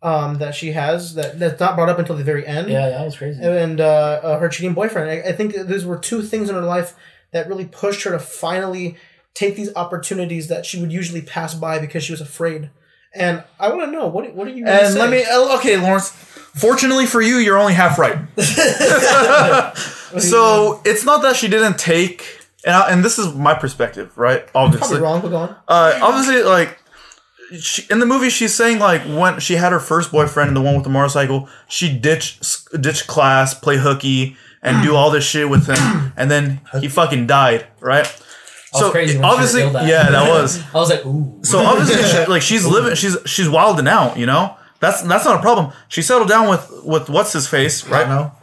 um, that she has that that's not brought up until the very end, Yeah, that was crazy. and uh, uh, her cheating boyfriend. I, I think that those were two things in her life that really pushed her to finally take these opportunities that she would usually pass by because she was afraid. And I want to know what what are you? gonna And let me uh, okay, Lawrence. Fortunately for you, you're only half right. so it's not that she didn't take, and I, and this is my perspective, right? Probably Obviously, wrong, but go on. uh, obviously, like she, in the movie, she's saying like when she had her first boyfriend, the one with the motorcycle, she ditched ditched class, play hooky, and do all this shit with him, and then he fucking died, right? so obviously, that. yeah, that was. I was like, ooh. So obviously, she, like she's living, she's she's wilding out. You know, that's that's not a problem. She settled down with with what's his face, right? now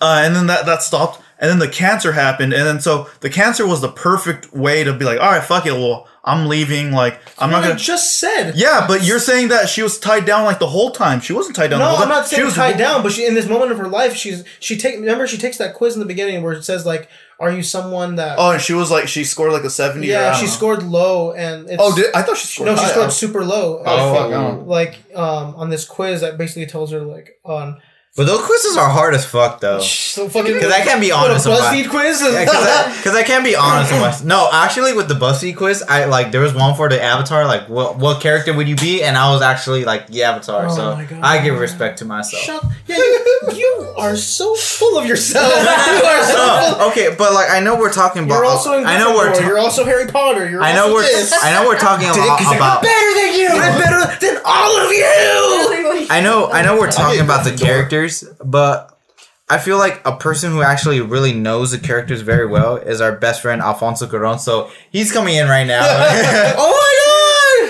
Uh, and then that that stopped, and then the cancer happened, and then so the cancer was the perfect way to be like, all right, fuck it, well, I'm leaving. Like I'm not gonna. just said. Yeah, but you're saying that she was tied down like the whole time. She wasn't tied down. the No, whole I'm not saying she was tied down, but she in this moment of her life, she's she take remember she takes that quiz in the beginning where it says like, "Are you someone that?" Oh, and she was like, she scored like a seventy. yeah, don't she know. scored low, and it's, Oh, did I thought she scored? no, she scored Oh, super low. Oh, fuck, I don't know. like um on this quiz that basically tells her like on But those quizzes are hard as fuck though. so fucking Because I can't be honest with my- BuzzFeed quiz. Because I, can't be honest with myself. No, actually, with the BuzzFeed quiz, I like there was one for the Avatar. Like, what what character would you be? And I was actually like the Avatar. Oh so my God. I give respect to myself. Shut, yeah, you, you are so full of yourself. you are so full. Okay, but like I know we're talking about. You're also in I know we're. Ta- you're also Harry Potter. You're I know we're. this. I know we're talking about. about better than you. I'm better than all of you. I know. I know we're talking about the Gryffindor. Characters, but I feel like a person who actually really knows the characters very well is our best friend Alfonso Cuarón. So he's coming in right now. Oh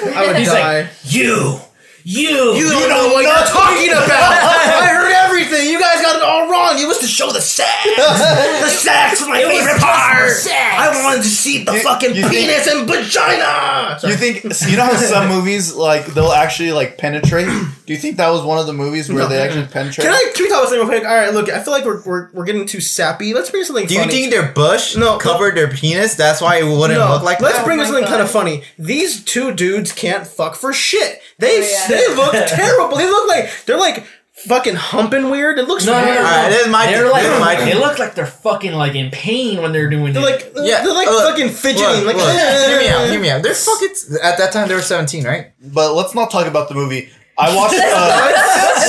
my god! I would He's die. like, you, you, You don't know what you're talking about. I heard everything. You guys got it all wrong. it was to show the sex. the sex was my favorite part. I wanted to see the You- fucking you think- penis and vagina. You think you know how some movies like they'll actually like penetrate? Do you think that was one of the movies where No. they actually penetrate? Can I can we talk about something real quick? All right, look, I feel like we're, we're, we're getting too sappy. Let's bring something Do you funny. think their bush No. covered their penis? That's why it wouldn't no, look like let's that. bring Oh something God. kind of funny. These two dudes can't fuck for shit. They Oh, yeah. they look terrible. They look like they're like fucking humping weird. It looks No, no, weird. no, no. Alright, this is my They're thing, like, this my they thing. look like they're fucking like in pain when they're doing They're it. like Yeah, they're like look, fucking fidgeting. Look, like look, hear me out. Hear me out. They're fucking. At that time, they were seventeen, right? but let's not talk about the movie. I watched. Uh,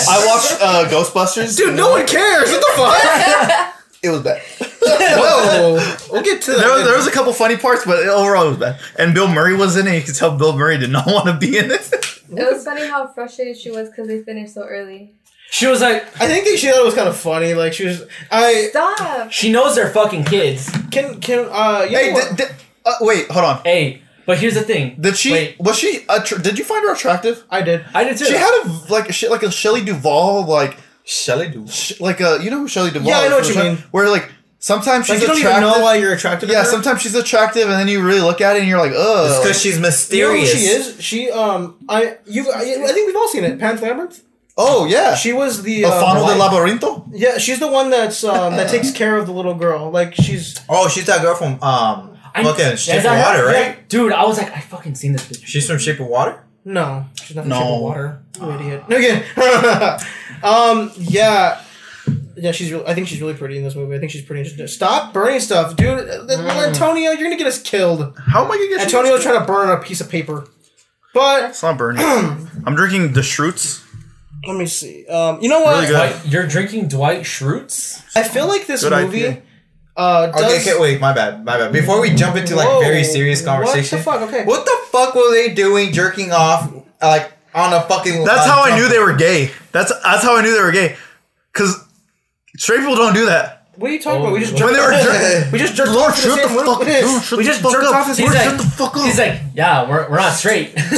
I watched uh, Ghostbusters. Dude, no one cares. What the fuck? It was bad. Whoa, we'll get to that. There was, there was a couple funny parts, but overall it was bad. And Bill Murray was in it. You could tell Bill Murray did not want to be in it. It was funny how frustrated she was because they finished so early. She was like, I think that she thought it was kind of funny. Like she was. I Stop. she knows they're fucking kids. can can uh. You hey, know what? did, did, uh, wait, hold on. Hey, but here's the thing. Did she? Wait. Was she? Attra- did you find her attractive? I did. I did too. She had a like a shit like a Shelley Duvall like Shelley do. sh- like a you know who Shelley Duvall? Yeah, I is know what from you the show? mean. Where like sometimes she's Like you don't attractive. even know why you're attracted. to yeah, her. sometimes she's attractive, and then you really look at it and you're like, It's ugh. because she's You know who mysterious. she is? She um I you I, I think we've all seen it. Pan's Labyrinth. Oh yeah, She was the Alfano uh, de Labyrinto. Yeah, she's the one that's um that takes care of the little girl. Like she's Oh, she's that girl from um I- fucking is Shape of that her? Water, Yeah. right? Dude, I was like, I fucking seen this bitch. She's from Shape of Water. no, she's not from No. Shape of Water. You idiot. No, again. um, yeah, yeah. She's. Real, I think she's really pretty in this movie. I think she's pretty interesting. Stop burning stuff, dude. Uh, Antonio, you're gonna get us killed. How am I gonna get you- Antonio's trying to burn a piece of paper. But It's not burning. I'm drinking the Schrutes. Let me see. Um, you know what? Really good. Dwight, you're drinking Dwight Schrutes? I feel like this Good movie. IPA. Uh, does, Okay, okay, wait, my bad, my bad. Before we jump into like Whoa, very serious conversation, What the fuck? Okay. what the fuck were they doing jerking off like on a fucking? That's uh, how I knew they were gay. That's that's how I knew they were gay. Cause straight people don't do that. What are you talking about? We just Oh. jerked When they were off. jerking, we just jerked Lord, off in shut the the fuck up. Dude, we just jerked up. off in the He's same like, shut the fuck up. He's like, yeah, we're, we're not straight.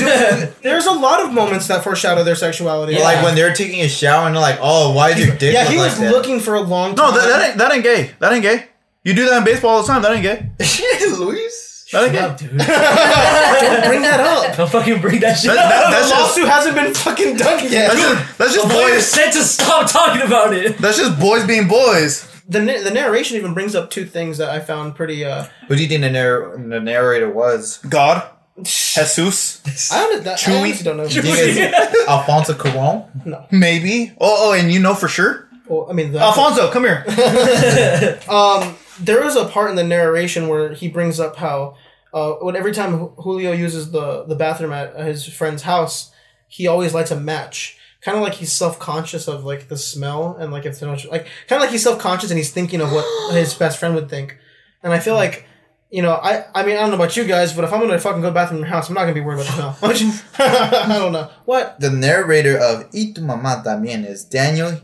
There's a lot of moments that foreshadow their sexuality. Yeah. Like when they're taking a shower and they're like, "Oh, why is your dick?" yeah, look he like was that? looking for a long time. no, that, that ain't that ain't gay. That ain't gay. You do that in baseball all the time. That ain't gay. Luis. That ain't Shut gay. up, dude. Don't bring that up. Don't fucking bring that shit That- up. that- the just lawsuit hasn't been fucking done yet. that's just, that's just The boys. said to stop talking about it. That's just boys being boys. The the narration even brings up two things that I found pretty. uh Who do you think the, narr- the narrator was? God, Jesus, I don't. That, I Chuy? honestly don't know. Do you think it's Alfonso Cuarón? No. maybe. Oh, oh, and you know for sure. Well, I mean, the, Alfonso, come here. Um, there is a part in the narration where he brings up how uh, when every time Ju- Julio uses the the bathroom at his friend's house, he always lights a match. Kind of like he's self conscious of like the smell and like if so much like kind of like he's self conscious and he's thinking of what his best friend would think. And I feel like you know I I mean I don't know about you guys, but if I'm gonna fucking go to the bathroom in your house, I'm not gonna be worried about the smell. I don't know what The narrator of Y tu mamá también is Daniel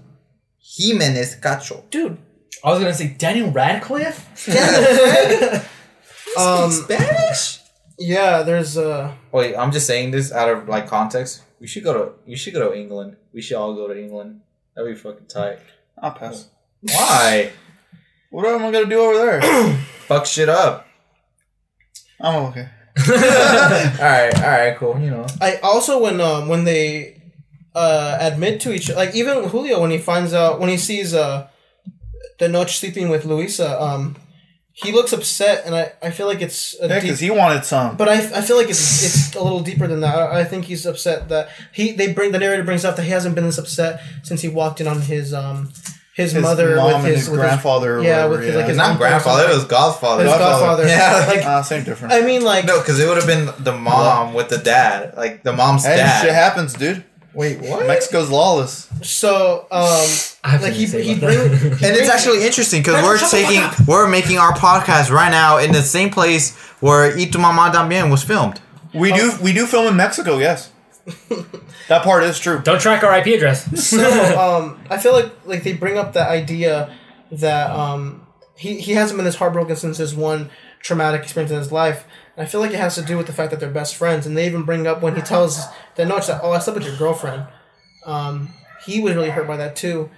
Jimenez Cacho. dude. I was gonna say Daniel Radcliffe. Um, Spanish? yeah, there's uh. Wait, I'm just saying this out of like context. We should go to you should go to England. We should all go to England. That'd be fucking tight. I'll pass. Why? What am I gonna do over there? Fuck shit up. I'm okay. Alright, alright, cool, you know. I also when um when they uh admit to each like even Julio when he finds out when he sees uh Tenoch sleeping with Luisa um he looks upset and I, I feel like it's a Yeah, because he wanted some. but I, I feel like it's it's a little deeper than that. I, I think he's upset that he they bring the narrator brings up that he hasn't been this upset since he walked in on his um his, His mother mom with and his, his with grandfather or yeah whatever, with his like his not grandfather, it was Godfather. his godfather Yeah. like Ah, same difference. I mean like No, because it would have been the mom with the dad. Like the mom's hey, dad. shit happens, dude. Wait, what? Mexico's lawless. so um I like something he he about bring. And it's actually interesting because we're taking, we're making our podcast right now in the same place where Y tu mamá también was filmed. We do we do film in Mexico, yes. that part is true. Don't track our IP address. so um, I feel like like they bring up the idea that um, he he hasn't been this heartbroken since his one traumatic experience in his life. And I feel like it has to do with the fact that they're best friends, and they even bring up when he tells Tenoch that oh I slept with your girlfriend. Um, he was really hurt by that too,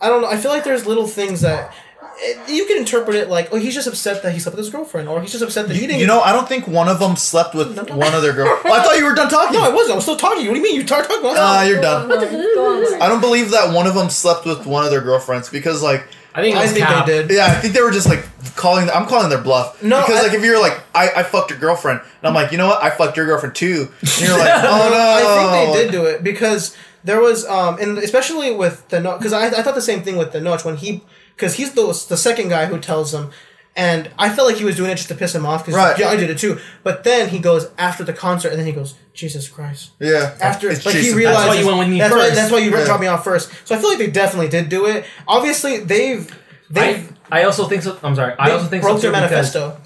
I don't know. I feel like there's little things that it, you can interpret it like, oh, he's just upset that he slept with his girlfriend, or he's just upset that he didn't. You know, I don't think one of them slept with No, no. one of their girls. Oh, I thought you were done talking. no, I wasn't. I was still talking. What do you mean? You started talking. Ah, you're done. Go on, go on. I don't believe that one of them slept with one of their girlfriends because, like, I think it I think cap. they did. yeah, I think they were just like calling. I'm calling their bluff. No, because I- like if you're like, I, I fucked your girlfriend, and I'm like, you know what, I fucked your girlfriend too. And you're like, oh no. I think they did do it because there was, um, and especially with the no, because I, I thought the same thing with the Notch when he, because he's the the second guy who tells them, and I felt like he was doing it just to piss him off because Right. yeah, I did it too. But then he goes after the concert, and then he goes, Jesus Christ. Yeah. After It's like he Jason. realized That's why you went with me that's Why, first. that's why you Yeah. dropped me off first. So I feel like they definitely did do it. Obviously, they've they've I, I also think so. I'm sorry. I also think broke so their manifesto.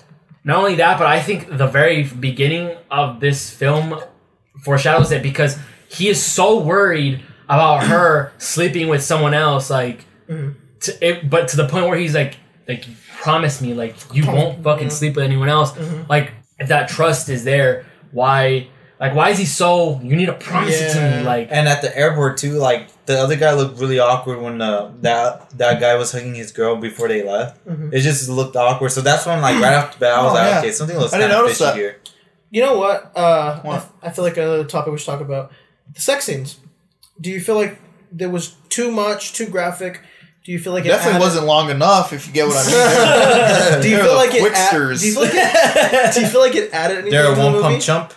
not only that, but I think the very beginning of this film foreshadows it because he is so worried about her sleeping with someone else, like, Mm-hmm. to it, but to the point where he's like, like, promise me, like, you won't fucking sleep with anyone else. Mm-hmm. Like, if that trust is there, why, like, why is he so? You need to promise it to me, like. And at the airport too, like the other guy looked really awkward when uh, that that guy was hugging his girl before they left. Mhm. It just looked awkward. So that's when, like, right off the bat, I was Oh, like, yeah. okay, something looks I kind didn't of notice fishy that. here. You know what? Uh, What? I, I feel like another topic we should talk about the sex scenes. Do you feel like there was too much, too graphic? Do you feel like it Definitely added- wasn't long enough, if you get what I mean. Do you feel like it? Add, quicksters. do you feel like it? do you feel like it added anything They're to a the one movie? pump chump.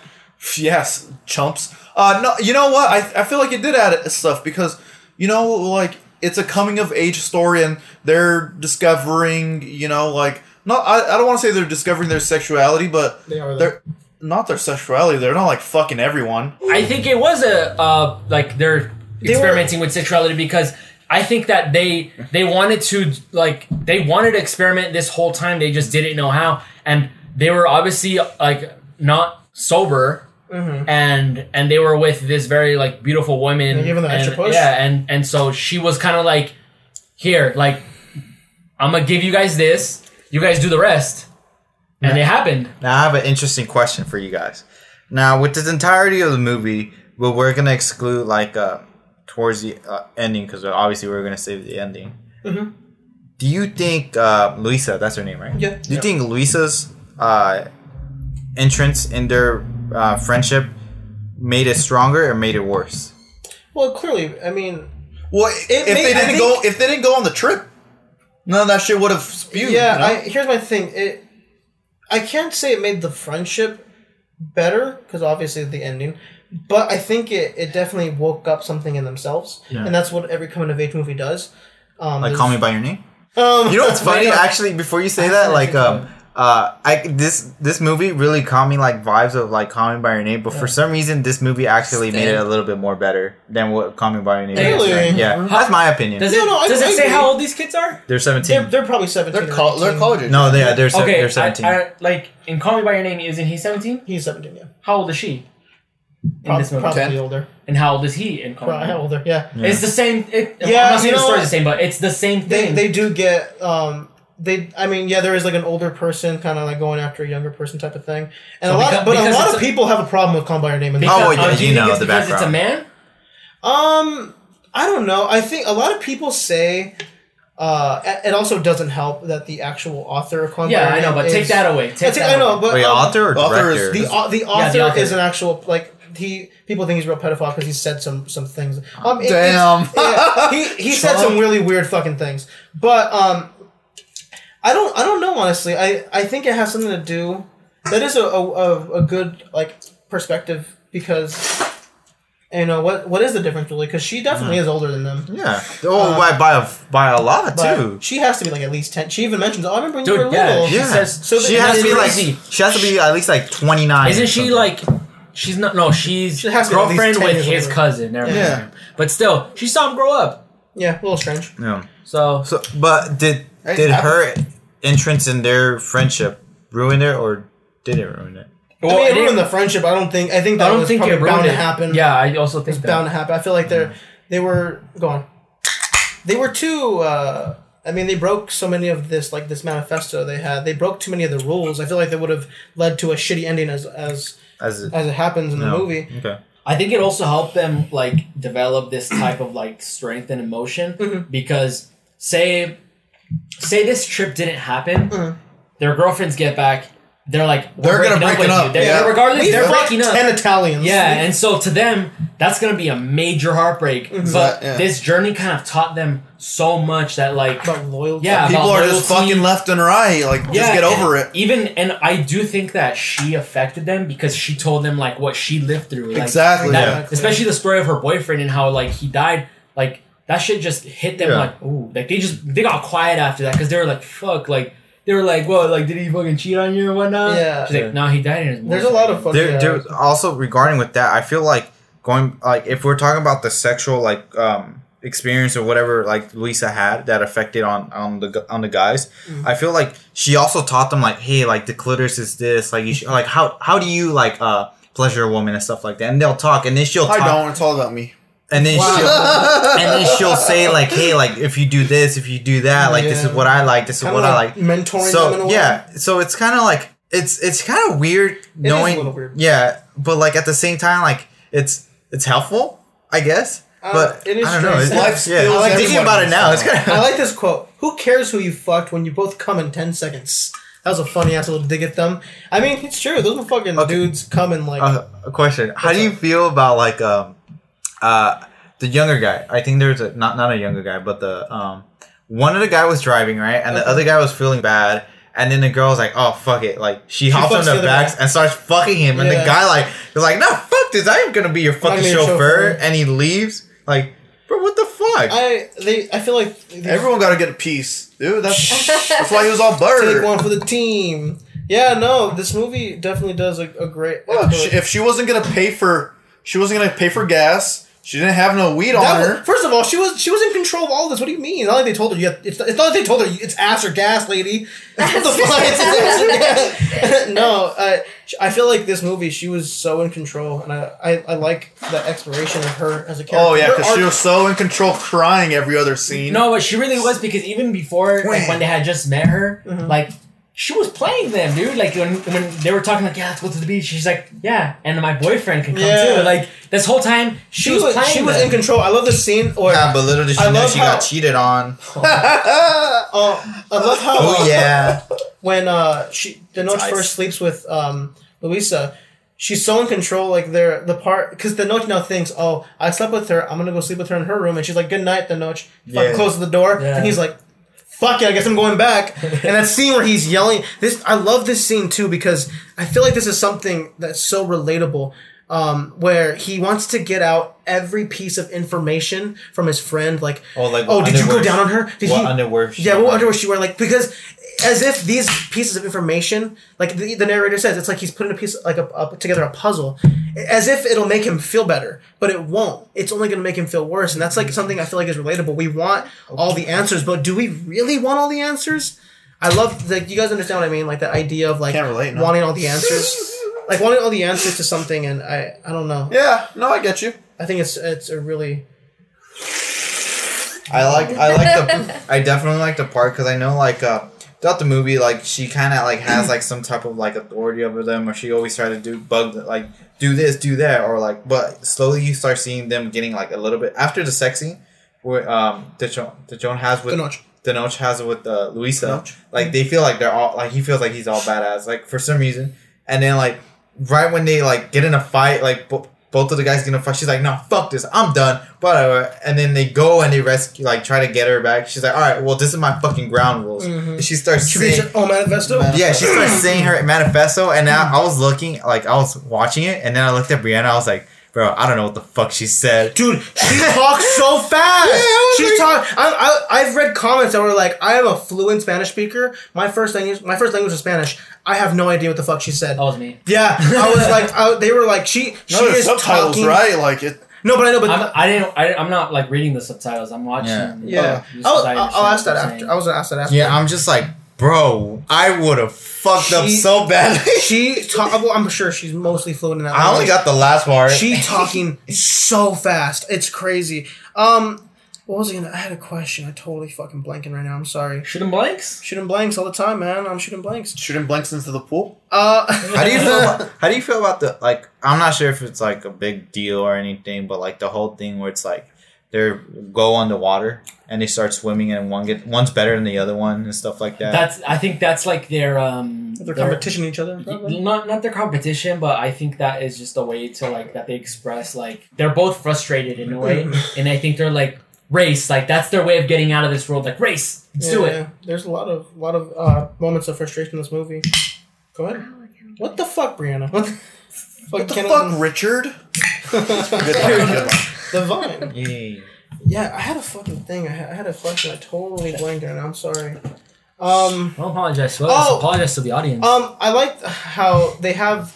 yes, chumps. Uh, no, you know what? I, I feel like it did add stuff because you know, like it's a coming of age story, and they're discovering, you know, like not. I, I don't want to say they're discovering their sexuality, but They are. they're not their sexuality. They're not like fucking everyone. I think it was a uh like they're They experimenting with sexuality because I think that they they wanted to like they wanted to experiment this whole time. They just didn't know how. And they were obviously like not sober. Mm-hmm. and and they were with this very like beautiful woman. They gave them the and, extra push? yeah and and so she was kind of like here like I'm gonna give you guys this. You guys do the rest. And it happened. Now I have an interesting question for you guys. Now with this entirety of the movie, but we're gonna exclude like uh towards the uh, ending because obviously we're gonna save the ending. Mhm. Do you think uh, Luisa? That's her name, right? Yeah. Do you think Luisa's uh, entrance in their uh, friendship made it stronger or made it worse? Well, clearly, I mean, Well, if made- they didn't think- go, if they didn't go on the trip, none of that shit would have spewed. yeah. you know? I here's my thing. It, I can't say it made the friendship better because obviously the ending, but I think it, it definitely woke up something in themselves, Yeah. and that's what every coming of age movie does. Um, Like Call Me by Your Name. Um, You know what's funny? I. Actually, before you say I that, like um, uh, I this this movie really caught me like vibes of like Call Me by Your Name, but for some reason, this movie actually made it a little bit more better than what Call Me by Your Name. is. Really? Yeah, that's my opinion. does No, it no, I- does I it say agree. how old these kids are They're They're, seventeen. they're probably seventeen. they're or col- they're 18. college. age. no, they are. They're, se- Okay, they're I, seventeen. I, like in Call Me by Your Name, isn't he seventeen? He's seventeen. Yeah, How old is she in this movie? probably older. And how old is he in Call Me? Probably by older. Yeah. Yeah. It's the same. It, Yeah, I'm not saying you the story's the same, but it's the same thing. they do get um they I mean yeah there is like an older person kind of like going after a younger person type of thing and So a lot because- but a lot of a- people have a problem with Call by Your Name. In the Oh, well, yeah, do you know it's the because It's a man. Um, I don't know. I think a lot of people say uh, it- it also doesn't help that the actual author of Call by Yeah, I know, but is- take that away. I, Take that I know, away. but Wait, um, author or author is- director? the au- the Yeah, the author. is an actual like he people think he's a real pedophile because he said some some things. Um, it- Damn. yeah, he he said some really weird fucking things. But um, I don't I don't know honestly. I I think it has something to do. That is a a, a, a good like perspective because. You know what? What is the difference really? Because she definitely is older than them. yeah. Oh, Uh, by by a, by a lot too. she has to be like at least ten. She even mentions, "Oh, I remember when you Dude, were yeah, little." she Yeah. says- So she has to be like she has to be at least like twenty nine. Isn't she like? She's not. No, she's She has to be at least girlfriend with his older. cousin. Never mind. Yeah. But still, she saw him grow up. Yeah, a little strange. Yeah. So So, but did Hey, did happens. her entrance in their friendship ruin it, or did it ruin it? I mean, it ruined the friendship. I don't think. I think that I don't was think probably it bound it. to happen. Yeah, I also think it's that. bound to happen. I feel like they're they were go on. They were too. Uh, I mean, they broke so many of this like this manifesto they had. They broke too many of the rules. I feel like they would have led to a shitty ending as as As it, as it happens in the movie. Okay. I think it also helped them like develop this type of like strength and emotion Mhm. because say say this trip didn't happen, Mhm. their girlfriends get back, they're like They're we're gonna breaking break it with up, you. They're, yeah. Regardless, We they're breaking up. ten Italians. Yeah, and so to them, that's gonna be a major heartbreak. Mhm. But Yeah. this journey kind of taught them so much that like about loyalty. Yeah, People about are just fucking left and right. Like, just get over it. Even and I do think that she affected them because she told them like what she lived through. Like, Exactly. that- yeah. Especially the story of her boyfriend and how like he died. Like that shit just hit them Yeah. like ooh. Like they just they got quiet after that because they were like fuck like. They were like, "What? Like, did he fucking cheat on you or whatnot?" Yeah. She's like, "No, he died in his." There's a lot of motorcycle." fun. there, there also regarding with that, I feel like going like if we're talking about the sexual like um experience or whatever like Lisa had that affected on on the on the guys, Mm. I feel like she also taught them like, hey, like the clitoris is this, like you should, like how how do you like uh pleasure a woman and stuff like that, and they'll talk, and then she'll I talk, don't. It's all about me. and then Wow. she'll and then she'll say like, hey, like if you do this, if you do that, like this is what I like, this is Kinda what I like. mentoring them in a So way. yeah, so it's kind of like it's it's kind of weird a knowing little weird. yeah, but like at the same time, like it's it's helpful, I guess. Uh, but it is I don't know. It's, Life yeah, skills, like thinking about it now, it's kind of I like this quote. Who cares who you fucked when you both come in ten seconds? That was a funny ass little dig at them. I mean, it's true. Those fucking Okay. dudes come in like. uh, a question. How do you feel about like um uh the younger guy? I think there's a not not a younger guy, but the um one of the guy was driving right, and the other guy was feeling bad. And then the girl's like, "Oh fuck it!" Like she, hops on the backs and starts fucking him, and Yeah. the guy like is like, "No, fuck! I ain't gonna be your fucking gonna be your chauffeur." chauffeur. And he leaves. Like, bro, what the fuck? I they I feel like they Everyone got to get a piece, dude. That's that's why he was all take one for the team. Yeah, no, this movie definitely does a, a great. Look, she, if she wasn't gonna pay for, she wasn't gonna pay for gas. She didn't have no weed on was- her. first of all, she was she was in control of all this. What do you mean? It's not like they told her. You have, it's, it's not like they told her it's ass or gas, lady. what the fuck? It's ass or gas. no, uh, I feel like this movie. She was so in control, and I I, I like the exploration of her as a character. Oh yeah, because she was so in control, crying every other scene. No, but she really was because even before, like when they had just met her, Mhm. like she was playing them, dude. Like when when they were talking, like, yeah, let's go to the beach. She's like, yeah, and my boyfriend can come Yeah. too. Like this whole time, she, She was, was playing she was them. in control. I love the scene where. yeah, but little did she I know she how- got cheated on. Oh, I love how. Oh yeah. when uh she the Nice. first sleeps with um Luisa, she's so in control. Like they're the part because Tenoch now thinks, oh, I slept with her. I'm gonna go sleep with her in her room, and she's like, good night, the Fucking Yeah. closes the door, Yeah. and he's like. Fuck it, I guess I'm going back. and that scene where he's yelling, this I love this scene too because I feel like this is something that's so relatable. Um, where he wants to get out every piece of information from his friend, like, Oh, like oh, did you go down on her? Did what he? underwear? she Yeah, what wore? underwear she wearing? Like because as if these pieces of information, like the, the narrator says, it's like he's putting a piece like a, a, together a puzzle, as if it'll make him feel better, but it won't. It's only going to make him feel worse, and that's like something I feel like is relatable. We want all the answers, but do we really want all the answers? I love like you guys understand what I mean, like the idea of like relate, no. wanting all the answers, like wanting all the answers to something, and I I don't know. Yeah, no, I get you. I think it's it's a really I like I like the I definitely like the part because I know like uh throughout the movie like she kind of like has like some type of like authority over them or she always try to do bug the- like do this do that or like but slowly you start seeing them getting like a little bit after the sex scene where um the Joan has with Tenoch. Tenoch has it with uh, Luisa Tenoch. like they feel like they're all like he feels like he's all badass like for some reason and then like right when they like get in a fight like bo- both of the guys get in a fight she's like no fuck this i'm done whatever and then they go and they rescue like try to get her back she's like all right well this is my fucking ground rules Mhm. and she starts She saying oh manifesto. yeah she starts saying her manifesto and now i was looking like i was watching it and then i looked at brianna i was like bro i don't know what the fuck she said Dude, she talks so fast. I was She's like- talk. I, I, I've read comments that were like, "I am a fluent Spanish speaker. My first language, my first language is Spanish. I have no idea what the fuck she said." that was me. Yeah, I was like, I, they were like, she, she No, is subtitles, talking. right? Like it. No, but I know, but I'm, I didn't. I, I'm not like reading the subtitles. I'm watching. Yeah. yeah, just I'll, 'cause I I'll, I'll ask that after. I was gonna ask that after. yeah i'm just like bro i would have fucked up so badly She, ta- well, I'm sure she's mostly fluent in that. i only got the last part She talking so fast. It's crazy. Um, What was I gonna? I had a question. I totally fucking blanking right now. I'm sorry. Shooting blanks. Shooting blanks all the time, man. I'm shooting blanks. Shooting blanks into the pool. Uh, How do you feel? About, how do you feel about the like? I'm not sure if it's like a big deal or anything, but like the whole thing where it's like they go on the water and they start swimming and one get one's better than the other one and stuff like that. That's. I think that's like their um. They're their- competition each other. probably. Not not their competition, but I think that is just a way to like that they express like they're both frustrated in a way, and I think they're like race like that's their way of getting out of this world. Like race, let's do it. yeah. There's a lot of lot of uh, moments of frustration in this movie. Go ahead. What the fuck, Brianna? What the, What the Kenneth- fuck, Richard? Good one, good one. the vine. Yay. Yeah, I had a fucking thing. I had, I had a question. I totally blanked on it. I'm sorry. Um, Don't apologize. Well, Oh! apologize to the audience. um, I like how they have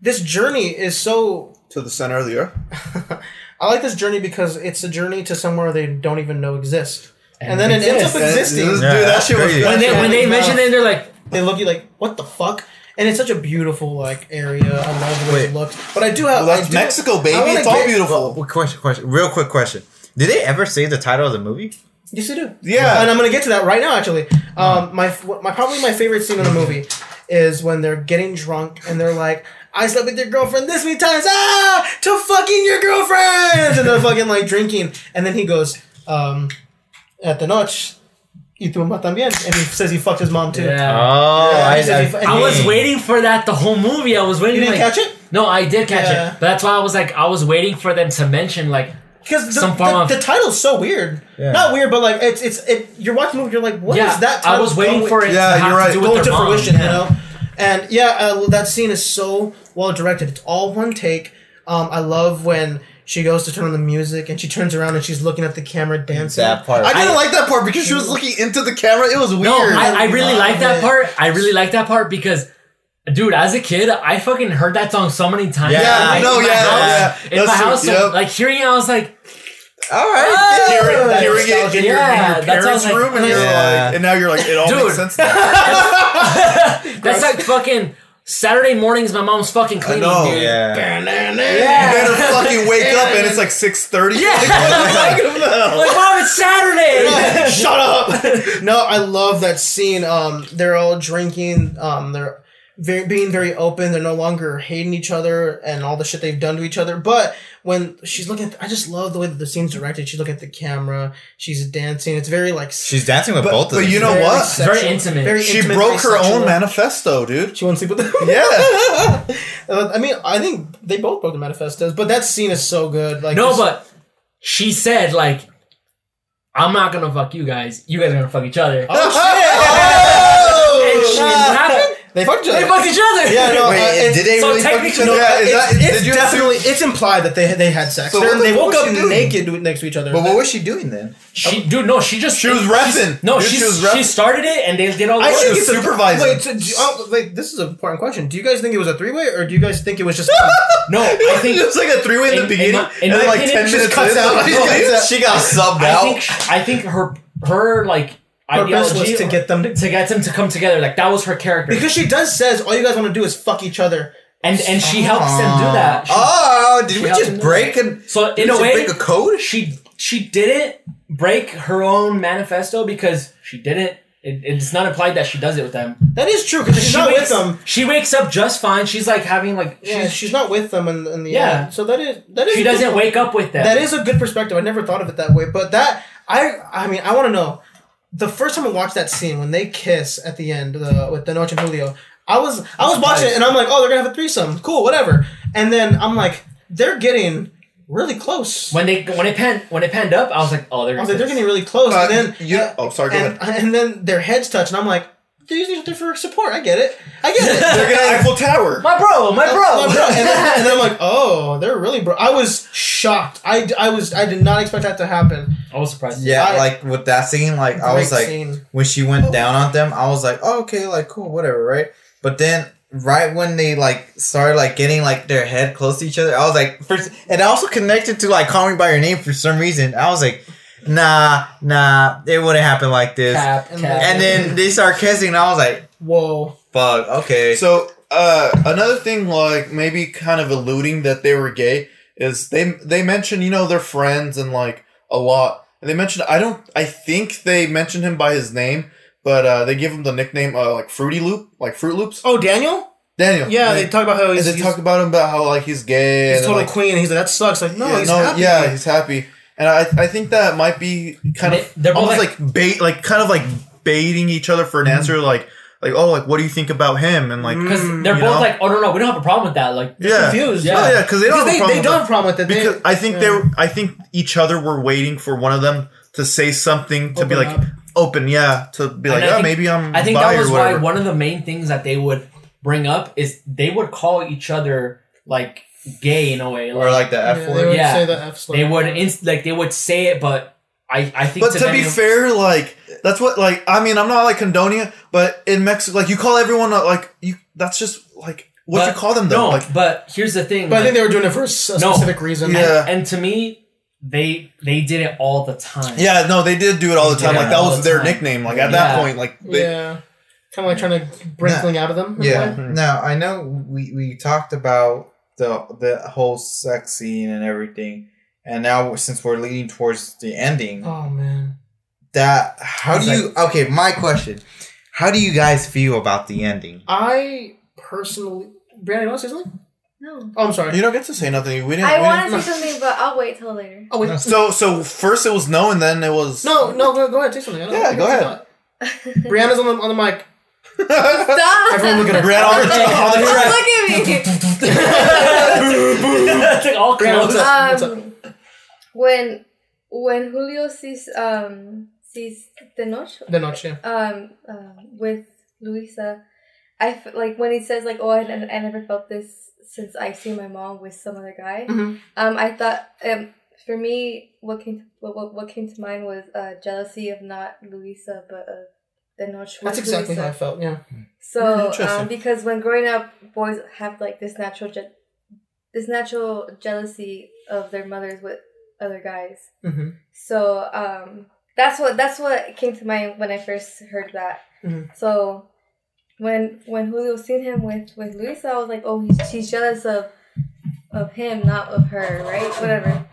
this journey is so. To the center of the earth. I like this journey because it's a journey to somewhere they don't even know exists, and, then it exists. ends up existing. Dude, that that's shit was crazy. when they when they mention it, they're like, they look at you like, what the fuck? And it's such a beautiful like area. I love the way it looks. But I do have. Well, that's I do- Mexico, baby. I wanna It's all get- beautiful. Well, question, question, real quick question. Did they ever say the title of the movie? Yes, they do. Yeah. and I'm gonna get to that right now. Actually, um, my my probably my favorite scene in the movie is when they're getting drunk and they're like, "I slept with your girlfriend this many times, ah, to fucking your girlfriends," and they're fucking like drinking, and then he goes, um, "At the noche." Y tu mamá también, and he says he fucked his mom too. yeah. Oh, Yeah, I, he said he- I, and I was waiting for that the whole movie. I was waiting. You didn't like, catch it No, I did catch Yeah. it. But that's why I was like, I was waiting for them to mention like, because the, Some form the, the title's so weird. Yeah. Not weird, but like it's it's it. You're watching the movie, you're like, what is yeah, that? I was waiting going- for it Yeah, to you're right. to do with go to fruition, yeah. you know. And yeah, uh, that scene is so well directed. It's all one take. Um, I love when she goes to turn on the music and she turns around and she's looking at the camera dancing. that part. I didn't I- like that part because she was looking into the camera. It was weird. No, I, I really like that part. I really like that part because, dude, as a kid, I fucking heard that song so many times. Yeah, in my- no, in yeah, house, yeah. In my That's true, house, so, yep. like hearing it, I was like, All right. Oh! hearing, that hearing it in nostalgia. your, Yeah, in your that's how I was parents' like- room, and oh. you're Yeah. like, and now you're like, it all Dude. makes sense. Now. that's like fucking Saturday mornings. My mom's fucking cleaning, know, dude. Yeah. You better fucking wake up, and it's like six thirty. Yeah. Like, what are you talking about? Like, mom, it's Saturday. Shut up! no, I love that scene. Um, they're all drinking. Um, they're very being very open. They're no longer hating each other and all the shit they've done to each other. But when she's looking, at, I just love the way that the scene's directed. She's looking at the camera. She's dancing. It's very like. She's dancing with But- both of but you know very what? sexual, Very intimate. Very She intimate, broke her sexual. own manifesto, dude. She won't sleep with them. Yeah. Uh, I mean, I think they both broke the manifestos, but that scene is so good. Like no, but she said like, I'm not gonna fuck you guys. You guys are gonna fuck each other. oh shit! And shit! she- what happened? They fucked each other. They fucked each other. Yeah, no. Wait, uh, it's- did they so really fuck each technically- other? No, Yeah, is it's, that- it's did you definitely it's implied that they they had sex. So They're- the they woke up naked next to each other. But what was she doing then? She, dude, no, she just She was repping. No, Dude, she she was she started it and they did all the I work. think was supervising. Wait, so you, oh, wait, this is an important question. Do you guys think it was a three way, or do you guys think it was just? No, I think it was like a three way in, in- the in beginning, my- in and then like ten minutes cuts out. like, No, it's- She got subbed out. I think her her like purpose ideology was to get them to. to get them to come together. Like that was her character, Because she does says all you guys want to do is fuck each other. and and she helps them do that. She- Oh, did we just break a so did in a way, break a code? she she didn't break her own manifesto because she didn't. It, it's not implied that she does it with them. That is true because she's she not wakes, with them. She wakes up just fine. She's like having like Yeah, she's, she's not with them in, in the Yeah. end. So that is that is she doesn't point. wake up with them. That is a good perspective. I never thought of it that way. But that I I mean I want to know the first time I watched that scene when they kiss at the end uh, with Tenoch and Julio. I was I was watching it and I'm like, oh, they're gonna have a threesome. Cool, whatever. And then I'm like, they're getting really close. when they when it panned when it panned up. I was like, oh, they're I was like, they're getting really close. Uh, and then you, oh, sorry, go and, ahead. and then their heads touch, and I'm like, they're using each other for support. I get it. I get it. They're gonna Eiffel Tower. my bro, my bro. My bro. And, then, and then I'm like, oh, they're really bro. I was shocked. I, I was I did not expect that to happen. I was surprised. Yeah, I- like with that scene, like I was like scene. when she went oh. down on them, I was like, oh, okay, like cool, whatever, right? But then right when they like started like getting like their head close to each other, I was like, first, and also connected to like Call Me by Your Name for some reason. I was like, nah, nah, it wouldn't happen like this. Cap, And cap. And then they start kissing, and I was like, Whoa. fuck, okay. So uh, another thing, like maybe kind of alluding that they were gay, is they they mention you know they're friends and like a lot, And They mentioned I don't. I think they mentioned him by his name, but uh, they give him the nickname uh, like Fruity Loop, like Fruit Loops. Oh, Daniel? Daniel. Yeah, they talk about how and they he's, talk about him about how like he's gay he's and total like, queen, and he's like, that sucks. Like, no, yeah, he's no, happy. yeah, he's happy, and I I think that might be kind of they're both almost like- like, bait, like kind of like baiting each other for an answer, like like oh like what do you think about him and like Because Mm, they're both know? like, oh no, no, we don't have a problem with that. Like, yeah confused. Yeah. Oh, yeah because they don't Because have a they, problem they with don't have a problem with it. They- because I think yeah. they were, I think each other were waiting for one of them to say something to be like up. open, yeah, to be And like, I oh, maybe I'm. I think bi that was why one of the main things that they would bring up is they would call each other like gay in a way. Or like the F Yeah, they word. would Yeah. say the F slur. they would inst- like they would say it, but I I think But to be Daniel- fair, like that's what like I mean I'm not like condoning it, but in Mexico, like you call everyone like you. That's just like what you call them though. No, Like but here's the thing. But I think they were doing it for a s- a No. specific reason. Yeah. and to me, they they did it all the time. yeah, no, they did do it all the time. Yeah, like that was the their time. nickname. Like at Yeah. that point, like they, yeah. Kind of like trying to bring something out of them. Yeah. Now I know we we talked about the the whole sex scene and everything, and now since we're leading towards the ending, Oh man. that how do It's you? Okay, my question: How do you guys feel about the ending? I personally, Brandon, you want to say something? No. Oh, I'm sorry. you don't get to say nothing. We didn't. I want to didn't- say something, but I'll wait till later. Oh wait. So so first it was no, and then it was No, no, go, go ahead. Say something. I don't- Yeah, go ahead. Brianna's on the on the mic. Stop! Everyone look at her. Brianna on the, on the Don't look at me. It's like all Brianna, what's close. up? What's up? um, when when Julio sees um sees Tenoch The notch, yeah. um uh, with Luisa, I f- like when he says like oh I, I never felt this since I see my mom with some other guy. Mhm. Um, I thought um for me what came to, what, what what came to mind was uh jealousy of not Luisa but of Tenoch. with That's exactly Luisa. how I felt. Yeah. So, um, because when growing up, boys have like this natural, je- this natural jealousy of their mothers with other guys. Mm-hmm. So, um, that's what that's what came to mind when I first heard that. Mhm. So, when when Julio seen him with with Luisa, I was like, oh, he's she's jealous of of him, not of her, right? Whatever.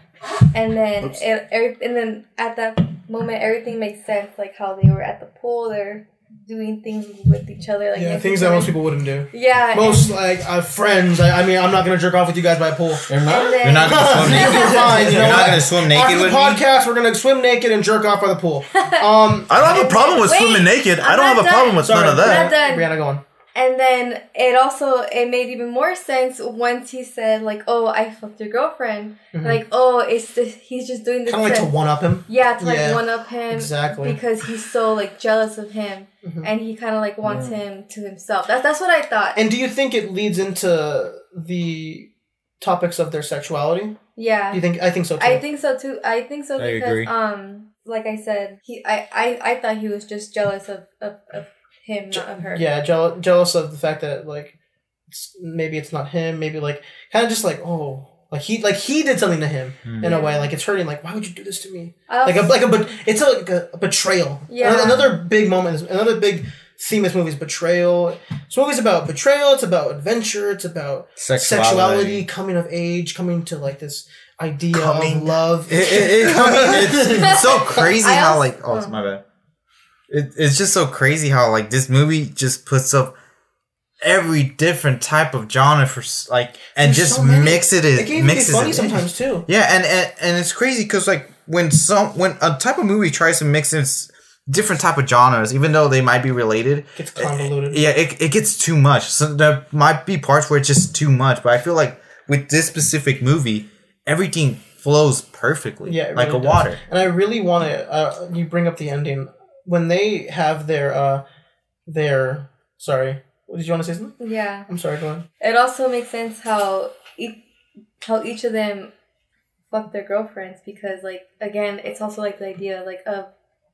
And then it, and then at that moment, everything makes sense. Like how they were at the pool, they're doing things with each other, like Yeah, things that most people wouldn't do. Yeah. Most like uh, friends. I, I mean, I'm not gonna jerk off with you guys by a pool. You're not? then, You're not gonna swim naked. You're fine. You You're not what? gonna swim naked After the with me. podcast, we're gonna swim naked and jerk off by the pool. Um, I don't have a problem with Wait, swimming naked. I I'm don't have not a problem with Sorry. none of that. Not done. Brianna, go on. And then it also it made even more sense once he said like, "Oh, I fucked your girlfriend." Mhm. Like, "Oh, it's this, he's just doing this." Kind of like to to- one up him. yeah, to like Yeah, one up him Exactly. because he's so like jealous of him, Mhm. and he kind of like wants him to himself. That's that's what I thought. And do you think it leads into the topics of their sexuality? yeah, Do you think? I think so too. I think so too. I think so I because agree. um, like I said, he I I, I thought he was just jealous of of, of him, not of her. yeah, jealous, jealous of the fact that like it's, maybe it's not him. Maybe like kind of just like oh, like he like he did something to him Hmm. in a way. Like it's hurting. Like why would you do this to me? I Like a like a but it's a, like a, a betrayal. Yeah. Another, another big moment. Is, another big theme of this movie is betrayal. This movie's about betrayal. It's about adventure. It's about sexuality, coming of age, coming to like this idea of love. It, it, it, I mean, it's, it's so crazy I how also- like oh it's my bad. It, it's just so crazy how like this movie just puts up every different type of genre for like and There's just so mix it it in, be mixes funny it sometimes too. Yeah, and, and and it's crazy because like when some when a type of movie tries to mix in different type of genres, even though they might be related, Gets convoluted. yeah, it, it gets too much. So there might be parts where it's just too much, but I feel like with this specific movie, everything flows perfectly, Yeah, like really a does. water. And I really want to. Uh, you bring up the ending when they have their uh, their. Sorry, What did you want to say something? yeah. I'm sorry. Go on. It also makes sense how each, how each of them fuck their girlfriends because like again it's also like the idea like of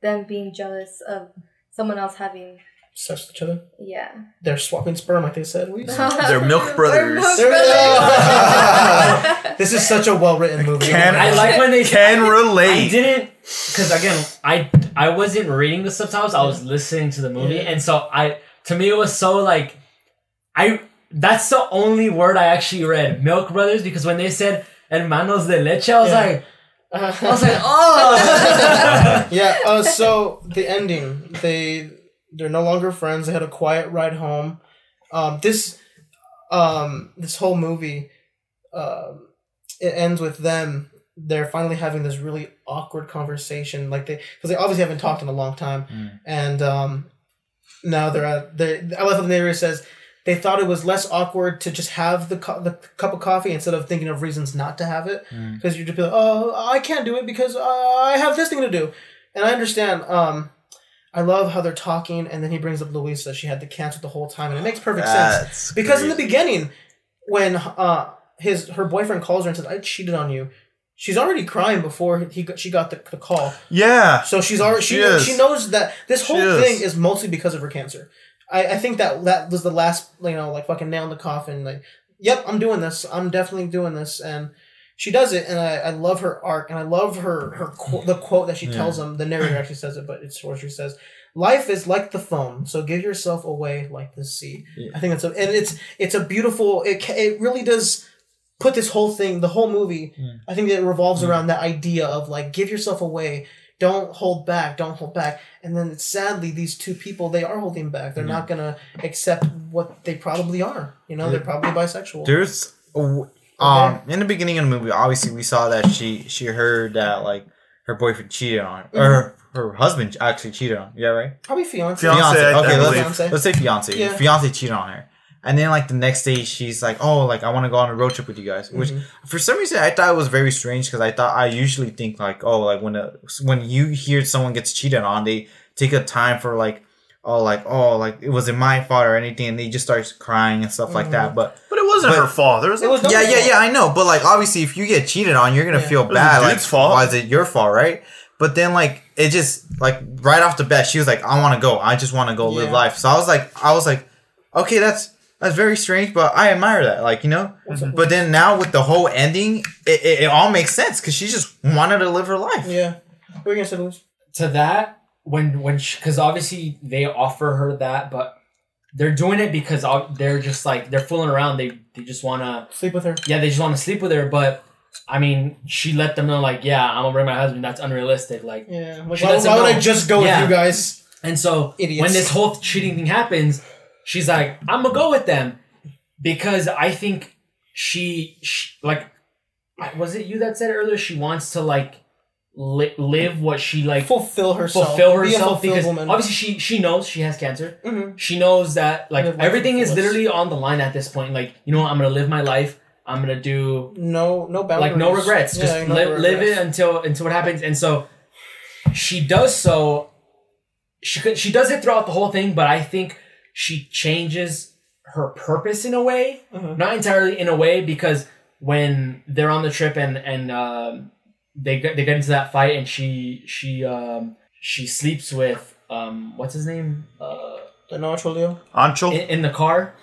them being jealous of someone else having Sex with each other. yeah They're swapping sperm, like they said. We- They're milk brothers. milk They're- brothers. this is such a well written movie. Can- I like when they Can relate? I relate. didn't because again I I wasn't reading the subtitles. I was listening to the movie, Yeah. and so I to me it was so like I that's the only word I actually read Milk Brothers because when they said hermanos de leche, I was Yeah. like I was like, oh. yeah. Uh, so the ending, they they're no longer friends. They had a quiet ride home. Um, this um, this whole movie, um, it ends with them. They're finally having this really awkward conversation, like they because they obviously haven't talked in a long time, Mm. and um, now they're at. They, I love how the narrator says they thought it was less awkward to just have the co- the cup of coffee instead of thinking of reasons not to have it Mm. because you're just like, oh, I can't do it because uh, I have this thing to do, and I understand. Um, I love how they're talking, and then he brings up Luisa. She had the cancer the whole time, and it makes perfect sense That's because in the beginning, when uh his her boyfriend calls her and says, "I cheated on you," she's already crying before he she got the, the call. Yeah. So she's already she She is. she knows that this whole is. thing is mostly because of her cancer. I, I think that that was the last you know like fucking nail in the coffin. Like, yep, I'm doing this. I'm definitely doing this, and she does it. And I, I love her arc, and I love her her qu- the quote that she tells him. The narrator actually says it, but it's what she says. Life is like the phone, so give yourself away like the sea. Yeah. I think that's a and it's it's a beautiful. It it really does put this whole thing, the whole movie. Mm. I think it revolves Mm. around that idea of like give yourself away don't hold back don't hold back and then sadly these two people they are holding back they're Mm. not gonna accept what they probably are you know they're probably bisexual There's a- um in the beginning of the movie, obviously we saw that she she heard that like her boyfriend cheated on her, or her husband actually cheated on. her. Yeah, right. probably fiance Fiance, I- I Okay, let's, let's say fiance. Yeah. Fiance cheated on her. And then like the next day, she's like, "Oh, like I want to go on a road trip with you guys." Which Mhm. for some reason I thought it was very strange because I thought I usually think like, "Oh, like when a, when you hear someone gets cheated on, they take a time for like, oh, like oh, like it wasn't my fault or anything," and they just start crying and stuff like that. But But it wasn't But- her fault. There was, It was no- no- yeah, yeah, yeah, I know. But like, obviously, if you get cheated on, you're gonna Yeah. feel was bad. the Like, fault. why is it your fault, right? But then, like, it just like right off the bat, she was like, "I want to go. I just want to go live life." So I was like, I was like, okay, that's that's very strange, but I admire that. Like, you know. But then now with the whole ending, it, it, it all makes sense because she just wanted to live her life. yeah what are you gonna say to that when when because obviously they offer her that, but they're doing it because they're just like they're fooling around. They they just wanna sleep with her yeah they just want to sleep with her. But I mean, she let them know like yeah I'm gonna bring my husband. That's unrealistic. Like yeah like, why, why would. I just go Yeah. with you guys and so Idiots. when this whole cheating thing happens, she's like I'm gonna go with them because I think she, she like was it you that said earlier she wants to like li- live what she like fulfill herself fulfill Be herself fulfilled because woman. obviously she she knows she has cancer. Mhm. She knows that like Live everything is literally on the line at this point. Like you know what, I'm gonna live my life. I'm gonna do no no boundaries like no regrets. Yeah, Just no li- live it until until what happens. And so she does so. She could she does it throughout the whole thing, but I think she changes her purpose in a way, Mhm. not entirely in a way because when they're on the trip and and um, they get they get into that fight and she she um, she sleeps with um what's his name uh the Nacho Leo Ancho. in, in the car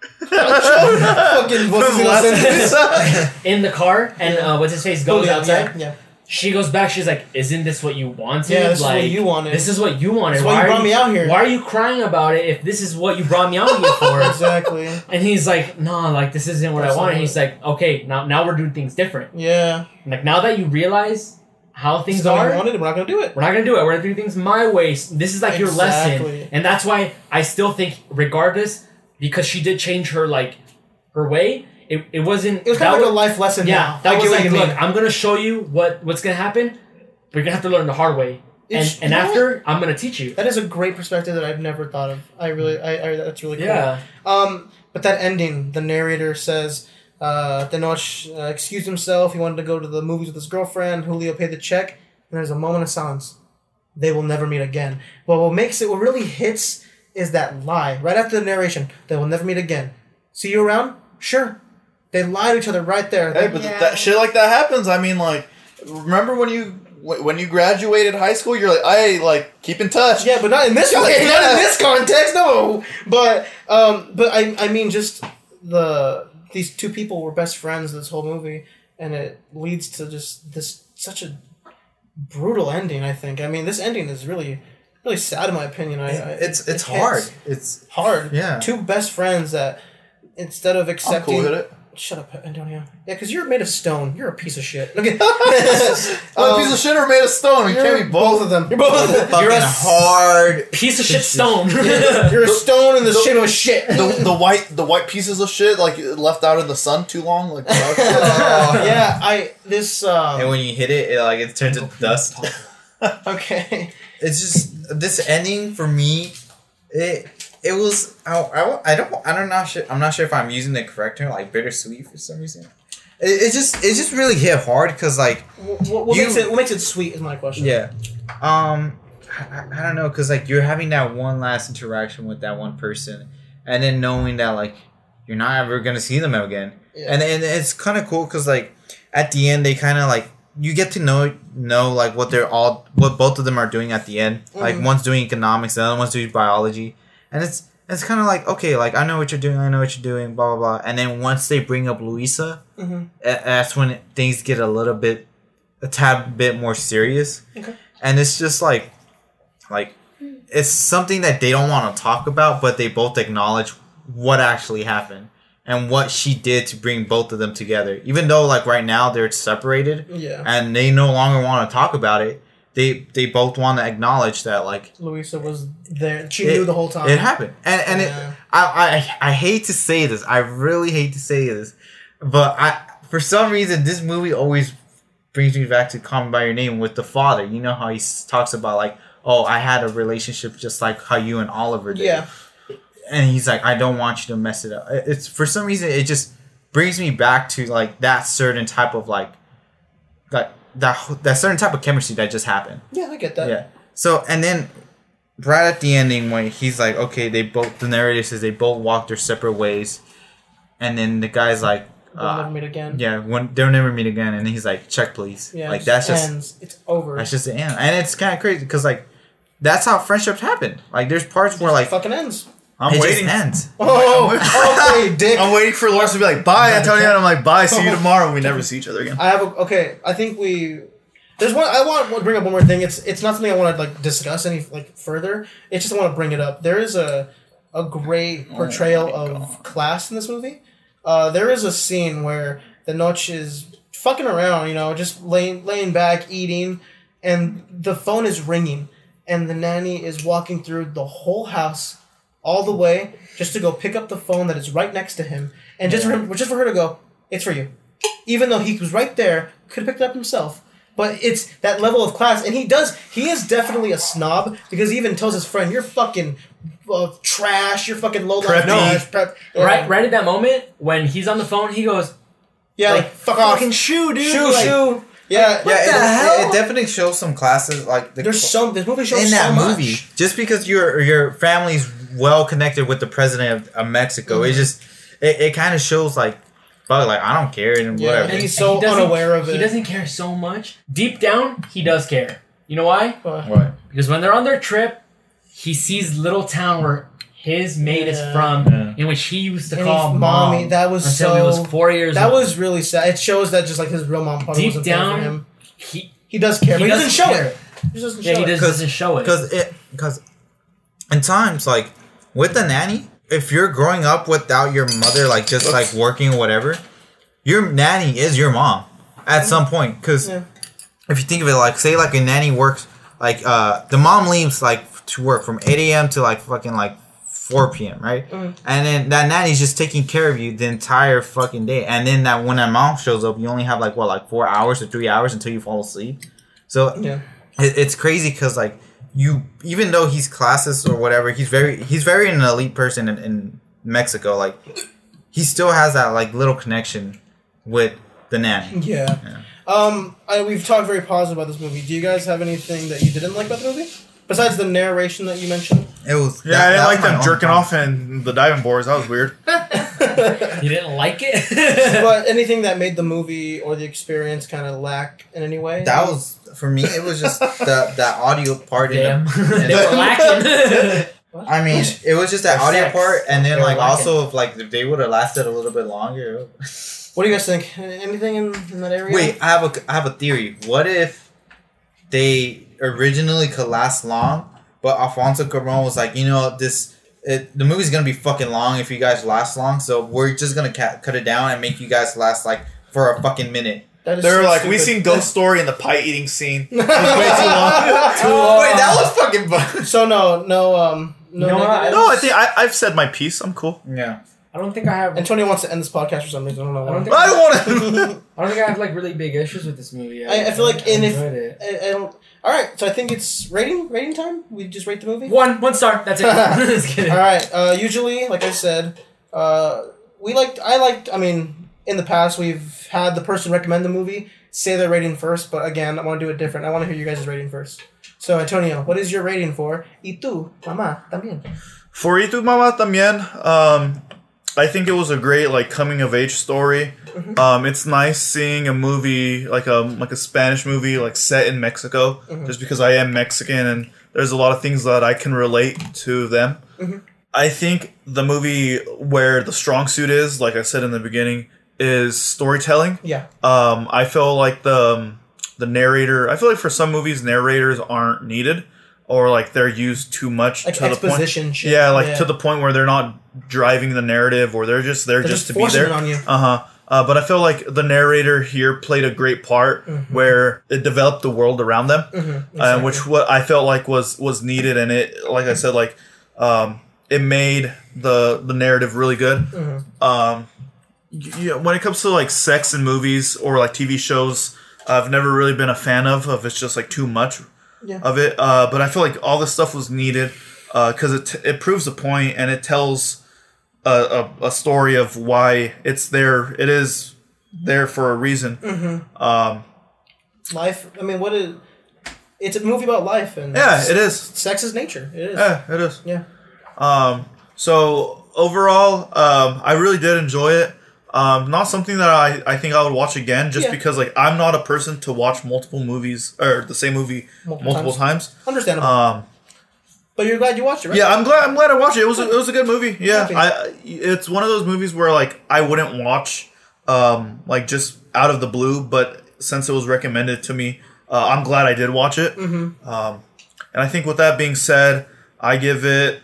fucking what's his last name? in the car and uh, what's his face goes outside. yeah, yeah. She goes back. She's like, "Isn't this what you wanted? Yeah, this is what like you wanted. This is what you wanted. That's why you are brought me out here. Why are you crying about it if this is what you brought me out here for?" exactly and he's like, "No, like this isn't what That's I wanted." He's like, "Okay, now now we're doing things different. yeah Like now that you realize how things This is are, wanted we're not gonna do it we're not gonna do it. We're gonna do things my way. This is like your lesson, and that's why I still think, regardless, because she did change her like her way. It, it wasn't. it was kind of like was- a life lesson yeah, now. that I was what like, look, I'm gonna show you what what's gonna happen, but you're gonna have to learn the hard way. It's- and and after, I'm gonna teach you. that is a great perspective that I've never thought of. I really, I, I that's really cool. Yeah, Um, but that ending, the narrator says, uh, Tenoch uh, excused himself. He wanted to go to the movies with his girlfriend. Julio paid the check. And there's a moment of silence. They will never meet again. But what makes it, what really hits, is that lie right after the narration. They will never meet again. See you around? Sure. They lie to each other right there. Hey, but Yeah. that shit like that happens. I mean, like, remember when you when you graduated high school? You're like, I like keep in touch. Yeah, but not in this Yeah, way. Not in this context. No. But um, but I I mean just the these two people were best friends this whole movie, and it leads to just this such a brutal ending. I think. I mean, this ending is really really sad in my opinion. I, I It's it's hits hard. It's Hard. Yeah. Two best friends that instead of I'm accepting cool with it. Shut up, Antonio. Yeah, because you're made of stone. You're a piece of shit. Okay. I'm a piece of shit or made of stone. You can't be both. of them. You're both of them. Fucking You're a, hard. Piece of shit stone. you're a stone in the shape of a shit. The, the white the white pieces of shit like left out in the sun too long like Oh. yeah, I this um And when you hit it, it like it turns into dust. okay. It's just this ending for me. It it was I, I, I don't I don't know sure I'm not sure if I'm using the correct term like bittersweet for some reason. It, it just it just really hit hard because like What, what You- makes it what makes it sweet is my question. yeah, um I, I- don't know because like you're having that one last interaction with that one person, and then knowing that like you're not ever gonna see them again, Yeah. and and it's kind of cool because like at the end they kind of like you get to know know like what they're all what both of them are doing at the end. Like Mhm. one's doing economics, the other one's doing biology, and it's it's kind of like okay, like I know what you're doing, I know what you're doing, blah blah blah. And then once they bring up Luisa, hmm that's when things get a little bit a tad bit more serious Okay. and it's just like like it's something that they don't want to talk about but they both acknowledge what actually happened and what she did to bring both of them together even though like right now they're separated Yeah. and they no longer want to talk about it they they both want to acknowledge that like Luisa was there. She It- knew the whole time. it happened and and it I, I I hate to say this. I really hate to say this, but I for some reason this movie always brings me back to Call Me by Your Name with the father. You know how he talks about like, oh, I had a relationship just like how you and Oliver did. Yeah. And he's like, I don't want you to mess it up. It's for some reason it just brings me back to like that certain type of like that that that certain type of chemistry that just happened. Yeah, I get that. Yeah. So and then right at the ending when he's like, okay, they both the narrator says they both walk their separate ways, and then the guy's like, They'll never uh, meet again. yeah, when they'll never meet again, and he's like, check please, Yeah, like it that's just ends. It's over. that's just the end, and it's kind of crazy because like that's how friendships happen. Like there's parts where like fucking ends. I'm it waiting just ends. Oh, okay, dick. I'm waiting for Lawrence to be like bye Antonio and I'm like bye see you tomorrow and we never see each other again I have a okay. I think we. There's one. I want to bring up one more thing. It's it's not something I want to like discuss any like further. It's just I want to bring it up. There is a a great portrayal Oh of class in this movie. Uh, there is a scene where Tenoch is fucking around, you know, just laying laying back eating, and the phone is ringing, and the nanny is walking through the whole house, all the way just to go pick up the phone that is right next to him, and just for him, just for her to go, it's for you even though he was right there, could have picked it up himself. But it's that level of class, and he does. He is definitely a snob because he even tells his friend, "You're fucking uh, trash. You're fucking low life Preppy. trash." Prep. Yeah. right, right at that moment when he's on the phone, he goes, Yeah, like, like, fuck off. "Fucking shoe, dude." shoe, Like, shoe. Yeah, Yeah, the it, it- it definitely shows some classes like the There's some. This movie shows in that so movie. much. Just because your your family's well connected with the president of, of Mexico, Mm-hmm. it just it, it kind of shows like, but like I don't care and Yeah, whatever. and he's And so he unaware of it. He doesn't care so much. Deep down, he does care. You know why? What? Because when they're on their trip, he sees little town where his mate Yeah. is from, Yeah. in which he used to And call he's mom. mommy. That was until so. he was four years that old. was really sad. It shows that just like his real mom probably Deep wasn't there for down, him. he He does care, he but he doesn't doesn't show care. it. He doesn't yeah show he it. does, Cause- doesn't show it. Because it because in times like with the nanny, if you're growing up without your mother, like just like working or whatever, your nanny is your mom at some point. Because Yeah. if you think of it, like say like a nanny works like uh the mom leaves like to work from eight a.m. to like fucking like. 4 p.m. right, Mhm. and then that nanny's just taking care of you the entire fucking day, and then that when that mom shows up, you only have like what like four hours or three hours until you fall asleep. So Yeah. it, it's crazy because like you even though he's classist or whatever he's very he's very an elite person in, in mexico like he still has that like little connection with the nanny Yeah. Um, I, we've talked very positive about this movie. Do you guys have anything that you didn't like about the movie? Besides the narration that you mentioned? it was yeah that- I didn't like them jerking off in the diving boards that was weird you didn't like it. but anything that made the movie or the experience kind of lack in any way? that was for me it was just the that audio part in Damn, the, in they were the- lacking. I mean, it was just that Their audio sex. part, and then They were like lacking. also if like if they would have lasted a little bit longer. What do you guys think? Anything in, in that area? Wait, I have a I have a theory. What if they originally could last long, but Alfonso Cuarón was like, you know, this it, the movie's gonna be fucking long if you guys last long. So we're just gonna ca- cut it down and make you guys last like for a fucking minute. They're so like, we stupid. seen Ghost Story and the pie eating scene. It was way too long. Wait, that was fucking fun. So no, no, um, no. You know No, I think I, I've said my piece. I'm cool. Yeah. I don't think I have. Antonio wants to end this podcast for some reason. I don't know I don't think I don't want to. I don't think I have like really big issues with this movie. I- I feel like in if- it. I, I don't. All right, so I think it's rating rating time. We just rate the movie. One one star. That's it. Just kidding. All right. Uh, usually, like I said, uh, we liked. I liked. I mean, in the past, we've had the person recommend the movie say their rating first. But again, I want to do it different. I want to hear you guys' rating first. So, Antonio, what is your rating for Y tú, mamá, también? For Y tu mamá también, um, I think it was a great like coming of age story. Um, it's nice seeing a movie like a like a Spanish movie like set in Mexico, just because I am Mexican and there's a lot of things that I can relate to them. I think the movie where the strong suit is, like I said in the beginning, is storytelling. Yeah. Um, I feel like the um, the narrator. I feel like for some movies, narrators aren't needed, or like they're used too much Like to the point. exposition shit. Yeah, like Yeah. to the point where they're not driving the narrative, or they're just there They're just, just to be there. it on you. Uh huh. Uh, but I feel like the narrator here played a great part Mm-hmm. where it developed the world around them, uh, which what I felt like was was needed, and it like I said, like um, it made the the narrative really good. Mm-hmm. Um, when it comes to like sex in movies or like TV shows, I've never really been a fan of. Of it's just like too much Yeah. of it. Uh, but I feel like all this stuff was needed because it it proves a point and it tells a, a, a story of why it's there. It is there for a reason. Um, Life. I mean, what is? It's a movie about life and yeah, it is. Sex is nature. It is. Yeah, it is. Yeah. Um, so overall, um, I really did enjoy it. Um, not something that I, I think I would watch again, just Yeah. because like I'm not a person to watch multiple movies or the same movie Multiple multiple, times. Understandable. Um, but you're glad you watched it, right? yeah, I'm glad I'm glad I watched it. It was a, it was a good movie. Yeah, Happy. I it's one of those movies where like I wouldn't watch um, like just out of the blue, but since it was recommended to me, uh, I'm glad I did watch it. Mm-hmm. Um, and I think with that being said, I give it.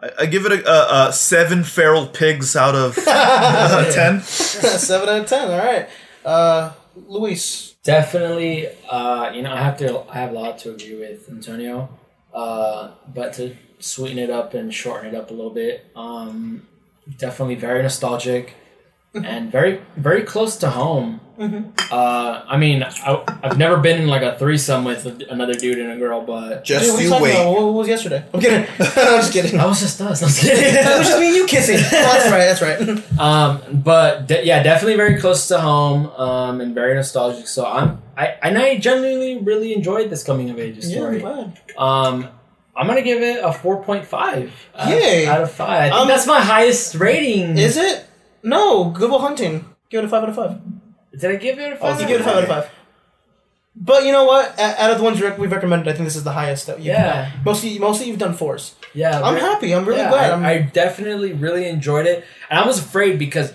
I I give it a, a, a seven feral pigs out of uh, ten. Seven out of ten. All right. Uh, Luis. Definitely, uh, you know, I have to. I have a lot to agree with Antonio, uh, but to sweeten it up and shorten it up a little bit, um, definitely very nostalgic and very, very close to home. Uh, I mean, I, I've never been in like a threesome with another dude and a girl, but Just what you wait. about? What, what was yesterday? I'm kidding. I'm just kidding. that was just us. I'm just It was just me and you kissing. Oh, that's right. That's right. Um, but de- yeah, definitely very close to home, um, and very nostalgic. So I'm, I, and I genuinely really enjoyed this coming of age story. yeah, I'm glad. Um, I'm gonna give it a 4.5 out, Yay. out of five. I think Um, that's my highest rating. Is it? No. Good Will Hunting. Give it a five out of five. Did I give it a Oh, five? You give it a five out of five. But you know what? A- Out of the ones rec- we've recommended, I think this is the highest that you. Yeah. Mostly, mostly you've done fours. Yeah, I'm happy. I'm really yeah, glad. I, I'm, I definitely really enjoyed it, and I was afraid because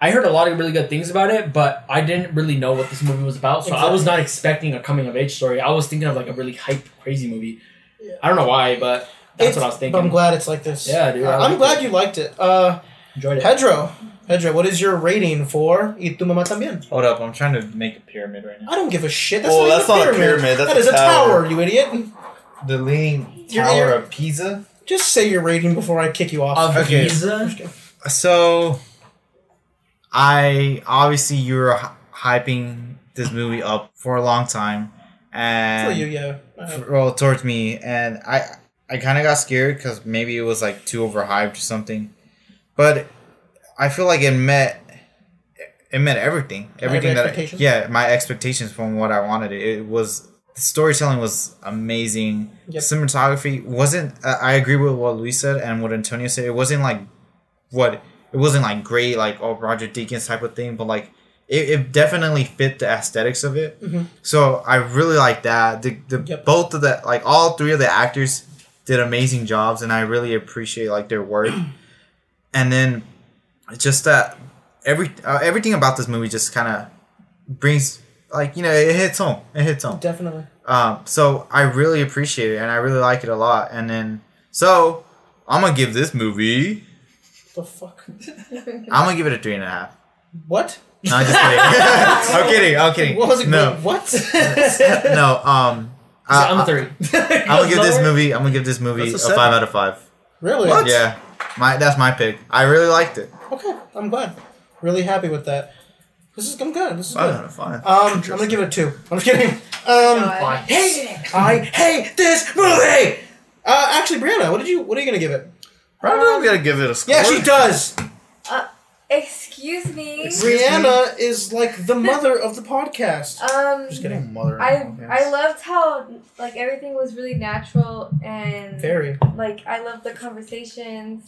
I heard a lot of really good things about it, but I didn't really know what this movie was about. So I was not expecting a coming of age story. I was thinking of like a really hype, crazy movie. I don't know why, but that's It's- what I was But thinking. I'm glad it's like this. Yeah, dude, I I'm glad it. you liked it. Uh, enjoyed it. Pedro. Pedro, what is your rating for Y tu mamá también? Hold up, I'm trying to make a pyramid right now. I don't give a shit. That's Oh, not, even that's not a pyramid, that's That a is a tower. tower, you idiot. The Leaning You're- Tower you're- of Pisa. Just say your rating before I kick you off. Of Okay. Giza? So, I obviously you were hyping this movie up for a long time, and for you, yeah. Uh, well towards me, and I I kind of got scared because maybe it was like too overhyped or something, but I feel like it met it met everything, everything that I, yeah my expectations from what I wanted. It, it was the storytelling was amazing. Yep. Cinematography wasn't. Uh, I agree with what Luis said and what Antonio said. It wasn't like what it wasn't like great like oh Roger Deakins type of thing, but like it, it definitely fit the aesthetics of it. So I really like that. The, the Yep. both of the like all three of the actors did amazing jobs, and I really appreciate like their work. and then just that every uh, everything about this movie just kind of brings like you know it hits home. It hits home. definitely. Um, so I really appreciate it and I really like it a lot. And then so I'm gonna give this movie. The fuck? I'm gonna give it a three and a half. What? No, I'm just kidding. I'm kidding. I'm kidding. What was it? No, What? no. Um, I, I'm a I- three. I'm gonna give this movie. I'm gonna give this movie a, a five out of five. really? What? Yeah, my that's my pick. I really liked it. Okay, I'm glad. Really happy with that. This is I'm good. This is Five good. out of five. Um, I'm gonna give it a two. I'm just kidding. Um, God. hey, I hate this movie. Uh, actually, Brianna, what did you? What are you gonna give it? Probably don't gotta give it a score. Yeah, she does. Excuse me. Brianna is like the mother of the podcast. Um, Just kidding. Mother. I I loved how like everything was really natural and Very. like I love the conversations.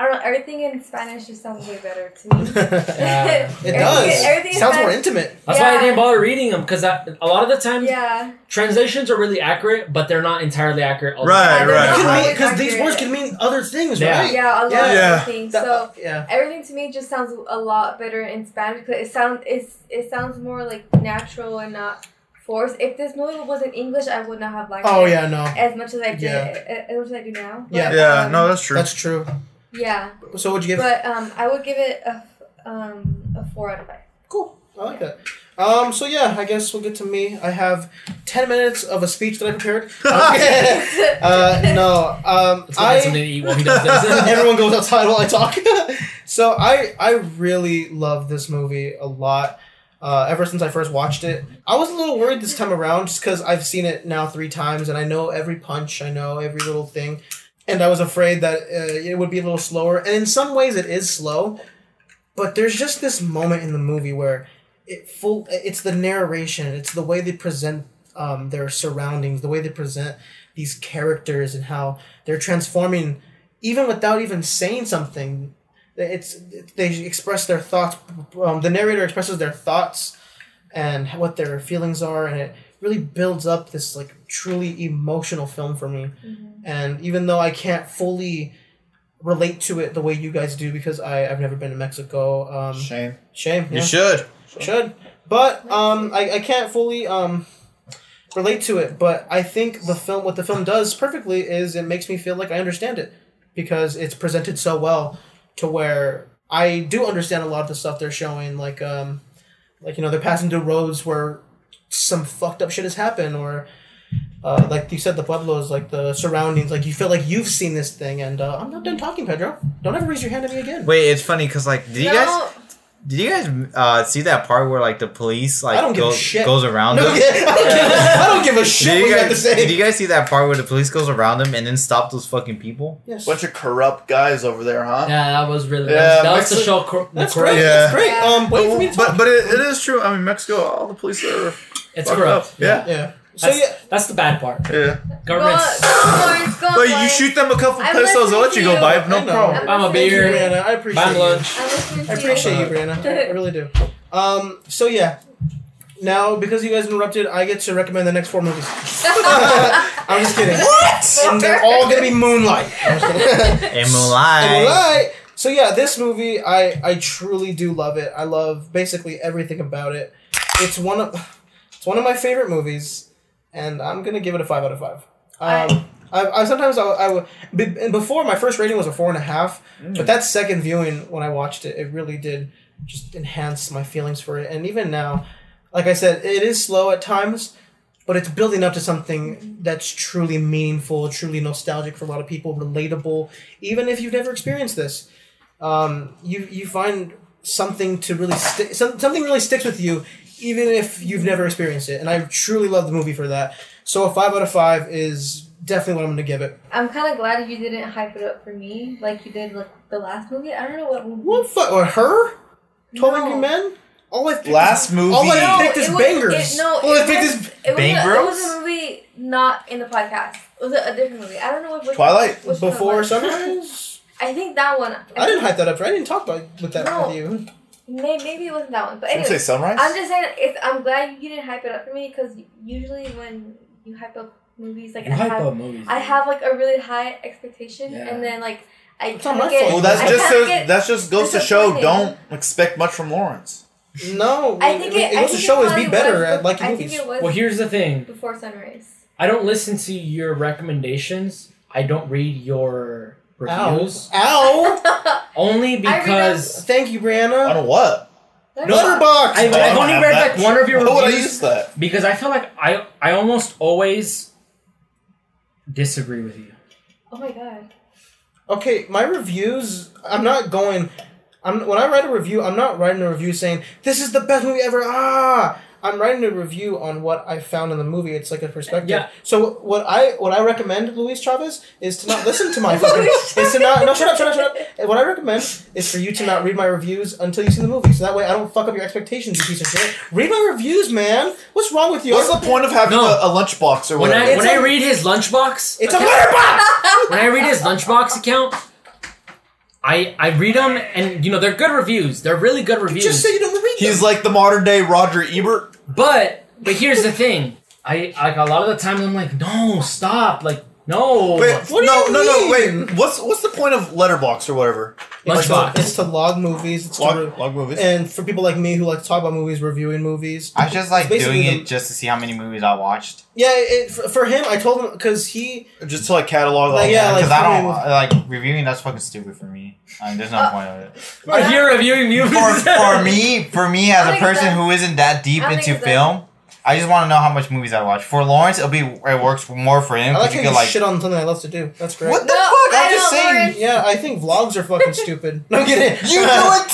I don't know. Everything in Spanish just sounds way better to me. Yeah. It Everything- does. everything in Sounds more intimate. That's why I didn't bother reading them because a lot of the time Yeah. translations are really accurate, but they're not entirely accurate. all the Right, time. Right, they're right. Because these words can mean other things, Yeah. right? Yeah, a lot Yeah. of things. That- So yeah. everything to me just sounds a lot better in Spanish because it sounds it's it sounds more like natural and not forced. If this movie was in English, I would not have liked Oh it yeah, no. as much as I did Yeah. as much as I do now. Yeah. Yeah, um, no, that's true. That's true. Yeah. So what'd you give? But um, I would give it a um a four out of five. Cool. I like that. Um, so yeah, I guess we'll get to me. I have ten minutes of a speech that I prepared. uh, no, um, Let's go get I to eat while he does this. everyone goes outside while I talk. so I I really love this movie a lot. Uh, ever since I first watched it, I was a little worried this time around just because I've seen it now three times and I know every punch, I know every little thing, and I was afraid that uh, it would be a little slower. And in some ways, it is slow, but there's just this moment in the movie where it full it's the narration it's the way they present um, their surroundings the way they present these characters and how they're transforming even without even saying something it's they express their thoughts um, the narrator expresses their thoughts and what their feelings are and it really builds up this like truly emotional film for me and even though i can't fully relate to it the way you guys do because I, i've never been to mexico um, Shame. shame yeah You should. should but um I, I can't fully um relate to it but i think the film what the film does perfectly is it makes me feel like i understand it because it's presented so well to where i do understand a lot of the stuff they're showing like um like you know they're passing through roads where some fucked up shit has happened or uh, like you said, the pueblos, like the surroundings, like you feel like you've seen this thing, and uh, I'm not done talking, Pedro. Don't ever raise your hand at me again. Wait, it's funny because like, did you guys did you guys uh, see that part where like the police like I don't give a goes, shit. goes around No, them? I, don't give, I don't give a shit Did what you, you have to guys, say. did you guys see that part where the police goes around them and then stop those fucking people? yes. Bunch of corrupt guys over there, huh? Yeah, that was really Yeah, that was to Mexi- show cor- That's corrupt- great. Yeah. That's great. Yeah. Um, wait for me to talk. But but it, it is true. I mean, Mexico, all the police are It's corrupt. up. Yeah, yeah. So yeah, that's the bad part. yeah. Go, Government's. go, Lawrence, go, But you shoot them a couple I'm pesos, they'll let you go listening buy to it, I no problem. I'm a listening to beer. you. Brianna, I appreciate Buying you. lunch. I'm listening to I appreciate you, Brianna. I really do. Um, so yeah. Now, because you guys interrupted, I get to recommend the next four movies. I'm just kidding. What? And they're all gonna be Moonlight. I'm just kidding. And Moonlight. Moonlight. So yeah, this movie, I I truly do love it. I love basically everything about it. It's one of it's one of my favorite movies, and I'm gonna give it a five out of five. Um, I, I sometimes I, I be- before my first rating was a four and a half, but that second viewing when I watched it, it really did just enhance my feelings for it. And even now, like I said, it is slow at times, but it's building up to something that's truly meaningful, truly nostalgic for a lot of people, relatable, even if you've never experienced this. Um, you you find something to really stick, some, something really sticks with you, even if you've never experienced it. And I truly love the movie for that. So a five out of five is definitely what I'm going to give it. I'm kind of glad you didn't hype it up for me like you did like the last movie. I don't know what movie. What fu- or her? Twelve No. Angry Men. All I picked Last is, movie. All I No, picked is it was- bangers. It, no, all I it picked was, is it was, Bang a, it was a movie not in the podcast. It was a, a different movie. I don't know what which Twilight? Which before was. sunrise. I think that one. I didn't hype that up. I didn't talk about with that No. with you. Maybe, maybe it wasn't that one. But anyway, say sunrise. I'm just saying. It's, I'm glad you didn't hype it up for me because usually when you hype up movies, like You I hype have, up movies. I have like a really high expectation, Yeah. and then like I It's not kinda my get. fault. well, that's I just kinda get- that's just goes to show. disappointed. Don't expect much from Lawrence. No, I think it. it I goes to think show it is be better was at bef- liking I movies. think it was well, here's the thing. before Sunrise. I don't listen to your recommendations. I don't read your reviews. Ow! Only I because Thank you, Brianna. On what? Letterboxd. I've, I I've only read that. like one of your Why would I use that? because I feel like I I almost always disagree with you. Oh my god. Okay, my reviews. I'm not going. I'm when I write a review. I'm not writing a review saying this is the best movie ever. Ah, I'm writing a review on what I found in the movie. It's like a perspective. Yeah. So what I what I recommend, Luis Chavez, is to not listen to my fucking. is to not no shut up shut up shut up. What I recommend is for you to not read my reviews until you see the movie. So that way I don't fuck up your expectations. You piece of shit. Read my reviews, man. What's wrong with you? What's the point of having No. a, a lunchbox or When? I when I a- read his lunchbox, It's a account- Letterboxd. when I read his lunchbox account, I I read them and you know they're good reviews. They're really good reviews. Just say you don't read He's like the modern day Roger Ebert. But but here's the thing. I like a lot of the times I'm like, no, stop, like no. Wait, What do no, you no, no, wait. What's what's the point of Letterboxd or whatever? It's to, it's to log movies. It's to re- Log, log movies. And for people like me who like to talk about movies, reviewing movies. I just like It's basically doing the- it just to see how many movies I watched. Yeah, it, for, for him, I told him because he. Just to like catalog. Like, all yeah, that. like- Because I don't reviewing- like reviewing. That's fucking stupid for me. I mean, there's no Uh, point of it. But you're reviewing movies. For, for me, for me as a think person that- who isn't that deep I think into that- film, I just want to know how much movies I watch. For Lawrence, it'll be it works more for him I like because how you you can like. shit on something I love to do. That's great. What the No, fuck? I I'm just saying. Lawrence. Yeah, I think vlogs are fucking stupid. No I'm kidding. You do it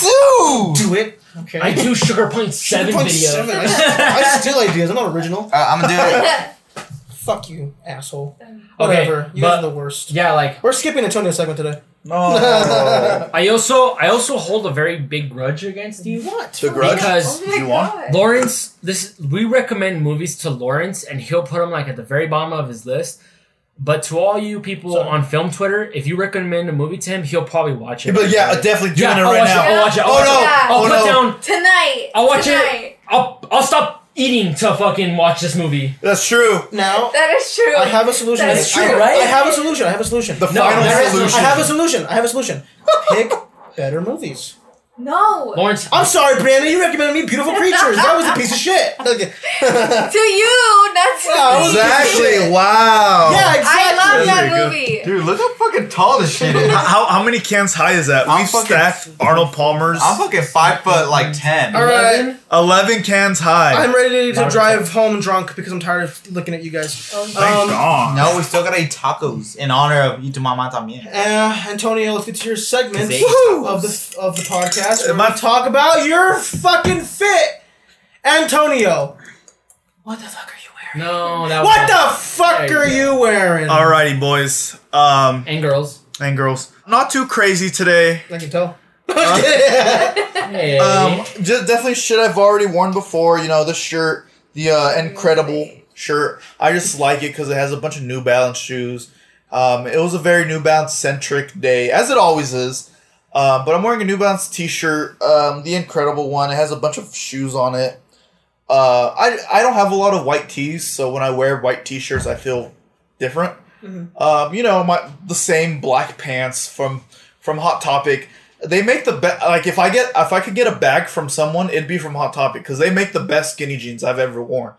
too. Do it. Okay. I do Sugar Point Seven Point videos. seven. I, I steal ideas. I'm not original. Uh, I'm gonna do it. Fuck you, asshole. Okay, Whatever. you guys but- are the worst. yeah, like We're skipping Antonio's segment today. No. I also I also hold a very big grudge against Do you. What? The oh Grudge? Because Oh You want? Lawrence, this we recommend movies to Lawrence, and he'll put them like at the very bottom of his list. But to all you people Sorry. on film Twitter, if you recommend a movie to him, he'll probably watch it. but yeah, definitely doing yeah, it I'll right watch now. it. I'll watch it. I'll Oh watch no! it. I'll Oh put no! down. Tonight. I'll watch Tonight. it. I'll I'll stop eating to fucking watch this movie. That's true. Now, That is true. I have a solution. That is true, I- right? I have a solution. I have a solution. The No, final there is no- solution. I have a solution. I have a solution. Pick better movies. No. Lawrence, I'm sorry, Brandon. You recommended me Beautiful Creatures. That was a piece of shit. Okay. To you, that's to Yeah, I me. was- Exactly. Wow. yeah, exactly. I love that Very good. movie. Dude, look how fucking tall this shit is. How, how many cans high is that? I'm We've fucking- stacked Arnold Palmer's I'm fucking five foot like ten. All right. 11 cans high. I'm ready to Louder. drive home drunk because I'm tired of looking at you guys. Oh, Thank Um, God. No, we still gotta eat tacos in honor of Y tu mamá también. Uh, Antonio, let's get to your segment of the of the podcast. Where Am I- we talk about your fucking fit, Antonio. What the fuck are you wearing? no, that was What the fuck There are you you wearing? Alrighty, boys. Um, and girls. and girls. Not too crazy today. I can tell. Hey. Um, just definitely shit I've already worn before. You know, the shirt, the uh, incredible shirt. I just like it because it has a bunch of New Balance shoes. Um, it was a very New Balance centric day, as it always is. Um, but I'm wearing a New Balance T-shirt, um, the incredible one. It has a bunch of shoes on it. Uh, I I don't have a lot of white tees, so when I wear white T-shirts, I feel different. Um, you know, my the same black pants from from Hot Topic. They make the best. Like if I get if I could get a bag from someone, it'd be from Hot Topic because they make the best skinny jeans I've ever worn.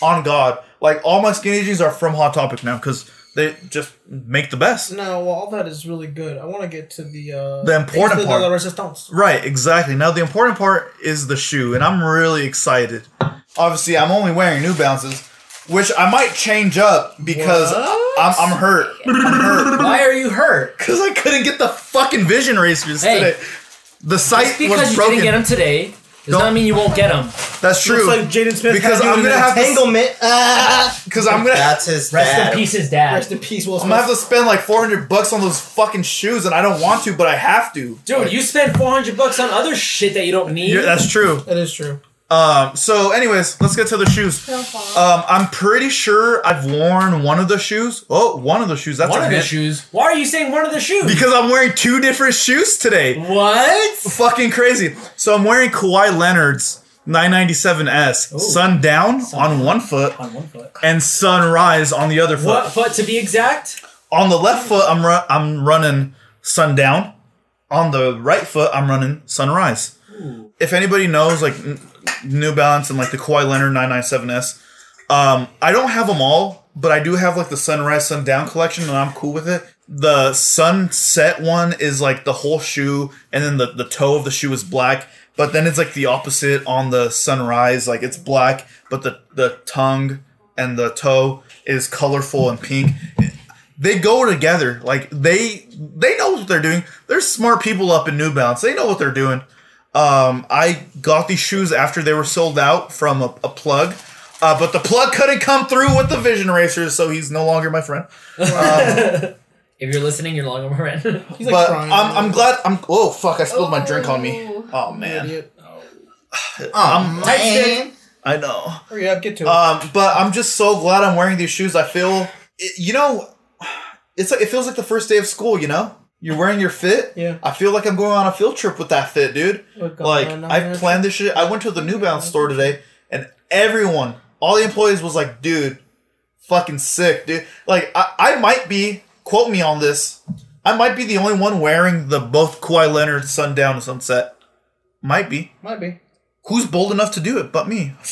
On God, like all my skinny jeans are from Hot Topic now because they just make the best. no, well, all that is really good. I want to get to the uh, The important part. The resistance. Right, exactly. Now the important part is the shoe, and I'm really excited. Obviously, I'm only wearing New Balances, which I might change up because I'm, I'm hurt. I'm hurt Why are you hurt? because I couldn't get the fucking vision racers Hey. today. The site Just because you didn't get them today does Don't- mean you won't get them. That's true. Looks like Jaden Smith Because I'm gonna have to entanglement. Because I'm gonna, That's his Rest dad. in peace, his dad. Rest in peace, Will I'm gonna have to spend like 400 bucks on those fucking shoes, and I don't want to, but I have to. Dude, you spend four hundred bucks on other shit that you don't need. Yeah, that's true. that is true. Um. So, anyways, let's get to the shoes. Um, I'm pretty sure I've worn one of the shoes. Oh, one of the shoes. That's one a of the shoes. Why are you saying one of the shoes? Because I'm wearing two different shoes today. what? Fucking crazy. So I'm wearing Kawhi Leonard's 997S. Ooh. Sundown on one foot On one foot. and sunrise on the other foot. What foot to be exact? On the left foot, I'm ru- I'm running sundown. On the right foot, I'm running sunrise. If anybody knows like N- New Balance and like the Kawhi Leonard 997S, um, I don't have them all, but I do have like the sunrise sundown collection, and I'm cool with it. the sunset one is like the whole shoe, and then the the toe of the shoe is black. But then it's like the opposite on the sunrise, like it's black, but the the tongue and the toe is colorful and pink. They go together. Like they they know what they're doing. There's smart people up in New Balance. They know what they're doing. Um, I got these shoes after they were sold out from a, a plug. Uh, but the plug couldn't come through with the Vision Racers, so he's no longer my friend. If you're listening, you're long over He's like but crying. I'm, I'm glad. I'm. Oh fuck! I spilled my drink on me. Oh man, Idiot. Oh man. I know. Hurry up, get to it. Um, but I'm just so glad I'm wearing these shoes. I feel, it, you know, it's like it feels like the first day of school. You know, you're wearing your fit. Yeah. I feel like I'm going on a field trip with that fit, dude. Like on I planned this shit. I went to the New Balance store today, and everyone, all the employees, was like, "Dude, fucking sick, dude." Like I, I might be. Quote me on this. I might be the only one wearing the both Kawhi Leonard sundown and sunset. Might be. Might be. Who's bold enough to do it but me?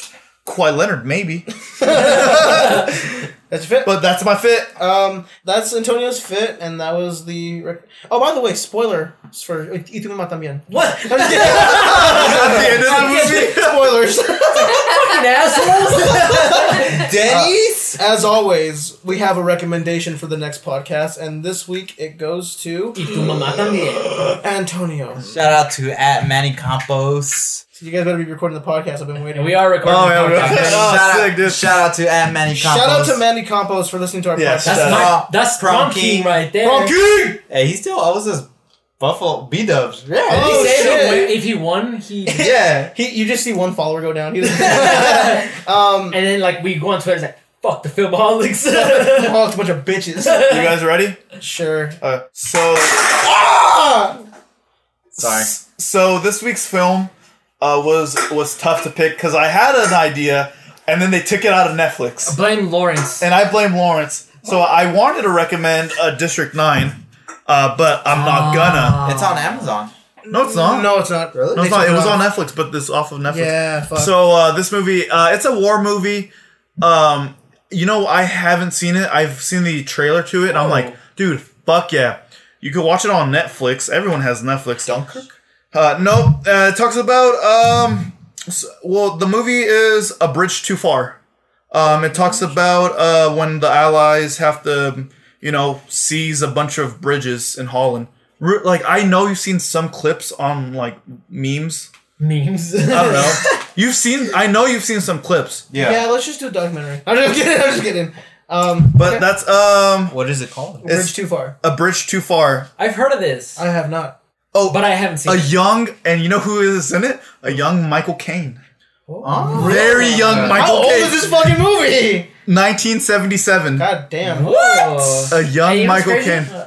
Kawhi Leonard, maybe. That's fit. But that's my fit. Um, that's Antonio's fit, and that was the. Rec- oh, by the way, spoiler for Y tu mamá también. What? I'm just kidding. At the end of the movie. Spoilers. Fucking assholes! Denny's? As always, we have a recommendation for the next podcast, and this week it goes to y tu mamá también. Antonio. Shout out to at Manny Campos. So you guys better be recording the podcast. I've been waiting. And we are recording Oh, the yeah, we podcast. Oh, shout, sick, out, dude. shout out to at Manny Campos. Shout out to Mandy Campos for listening to our Yes. podcast. That's Shout my, that's Prom prom king king. right there. Prom king! Hey, he still owes us Buffalo B Dubs. Yeah. Did Oh, he say shit. that if he won, he yeah. He, you just see one follower go down. He um, and then like we go on Twitter, it's like fuck the filmaholics. oh, it's a bunch of bitches. You guys ready? Sure. Uh, so, Ah! Sorry. so this week's film uh, was was tough to pick because I had an idea, and then they took it out of Netflix, Blame Lawrence. and I blame Lawrence. So I wanted to recommend uh, District Nine, uh, but I'm not gonna. It's on Amazon. No, it's not. No, it's not. Really? No, it's not. It was on. Netflix, but this off of Netflix. Yeah, fuck. So uh, this movie, uh, it's a war movie. Um, you know, I haven't seen it. I've seen the trailer to it, and I'm Oh. like, dude, fuck yeah! You could watch it on Netflix. Everyone has Netflix. Dunkirk? Uh, no, uh, it talks about um, s- well, the movie is a bridge too far. Um, it talks about uh when the Allies have to, you know, seize a bunch of bridges in Holland. Re- Like I know you've seen some clips on like memes. Memes. I don't know. You've seen. I know you've seen some clips, yeah. Yeah. let's just do a documentary. I'm just kidding. I'm just kidding. Um, but okay. that's um What is it called? A bridge too far. a bridge too far. I've heard of this, I have not. Oh, but I haven't seen a it. young and you know who is in it? A young Michael Caine. Oh. Very young Yeah. Michael How old Caine. is this fucking movie? 1977. God damn. Whoa. A young Hey, you know what's Michael crazy? Caine.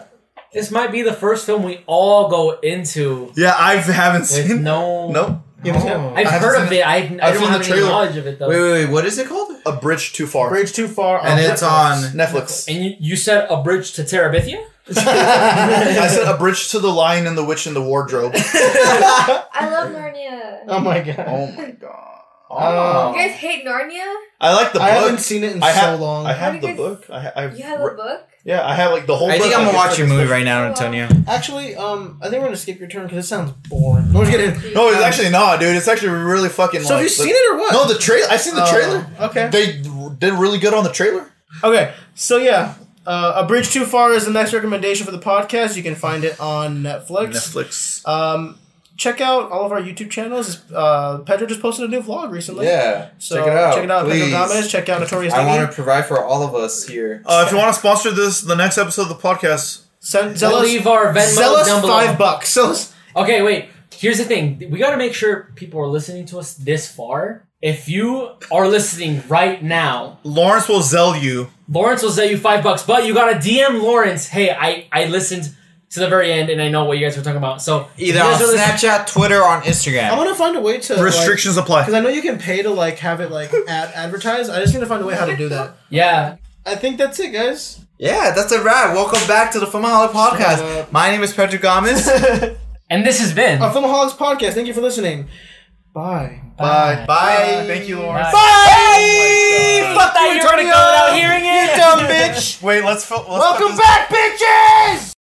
This might be the first film we all go into Yeah, I haven't seen. no. Nope. You it? I've I haven't heard of it. I've, I I've don't seen have the any trailer. knowledge of it though. Wait, wait, wait. What is it called? A bridge too far. Bridge too far. And on it's Netflix. on. Netflix. And you, you said a bridge to Terabithia? I said a bridge to the lion and the witch in the wardrobe. I love Narnia. Oh my god. oh my god. Oh. You guys hate Narnia? I like the book. I haven't seen it in I so long. I have the guys- book. I, ha- I've You have re- a book? Yeah, I have like the whole. I book. think I'm gonna watch your movie right now, Oh, wow. Antonio. Actually, um, I think we're gonna skip your turn because it sounds boring. No, I'm just. No, it's actually not, dude. It's actually really fucking. So have like, you the- seen it or what? No, the trailer. I've seen the Oh, trailer. okay. They did really good on the trailer. Okay, so yeah, uh, A Bridge Too Far is the next recommendation for the podcast. You can find it on Netflix. Netflix. Um, check out all of our YouTube channels. Uh, Pedro just posted a new vlog recently. Yeah, So check it out. Check it out. Pedro please. Gomez. Check out Notorious I want to provide for all of us here. Uh, if you want to sponsor this, the next episode of the podcast. Send, sell We'll us, leave our Venmo sell us down below. five bucks. Sell us. Okay, wait. Here's the thing. We gotta make sure people are listening to us this far. If you are listening right now, Lawrence will sell you. Lawrence will sell you five bucks, but you gotta DM Lawrence. Hey, I I listened to the very end and I know what you guys were talking about. So if Either you on guys are listening- Snapchat, Twitter, or on Instagram. I Instagram. want to find a way to Restrictions apply. because I know you can pay to like have it like ad- advertise. I just need to find a way how to do that. Yeah. I think that's it, guys. Yeah, that's a wrap. Welcome back to the Famaholic Shut Podcast. My name is Pedro Gomez. And this has been a Filmaholics podcast. Thank you for listening. Bye. Bye. Bye. Thank you, Lawrence. Bye. Bye. Fuck Thought you, you were gonna Antonio! go without hearing it. You dumb bitch! Wait, let's. Fil- let's Welcome back, bitches!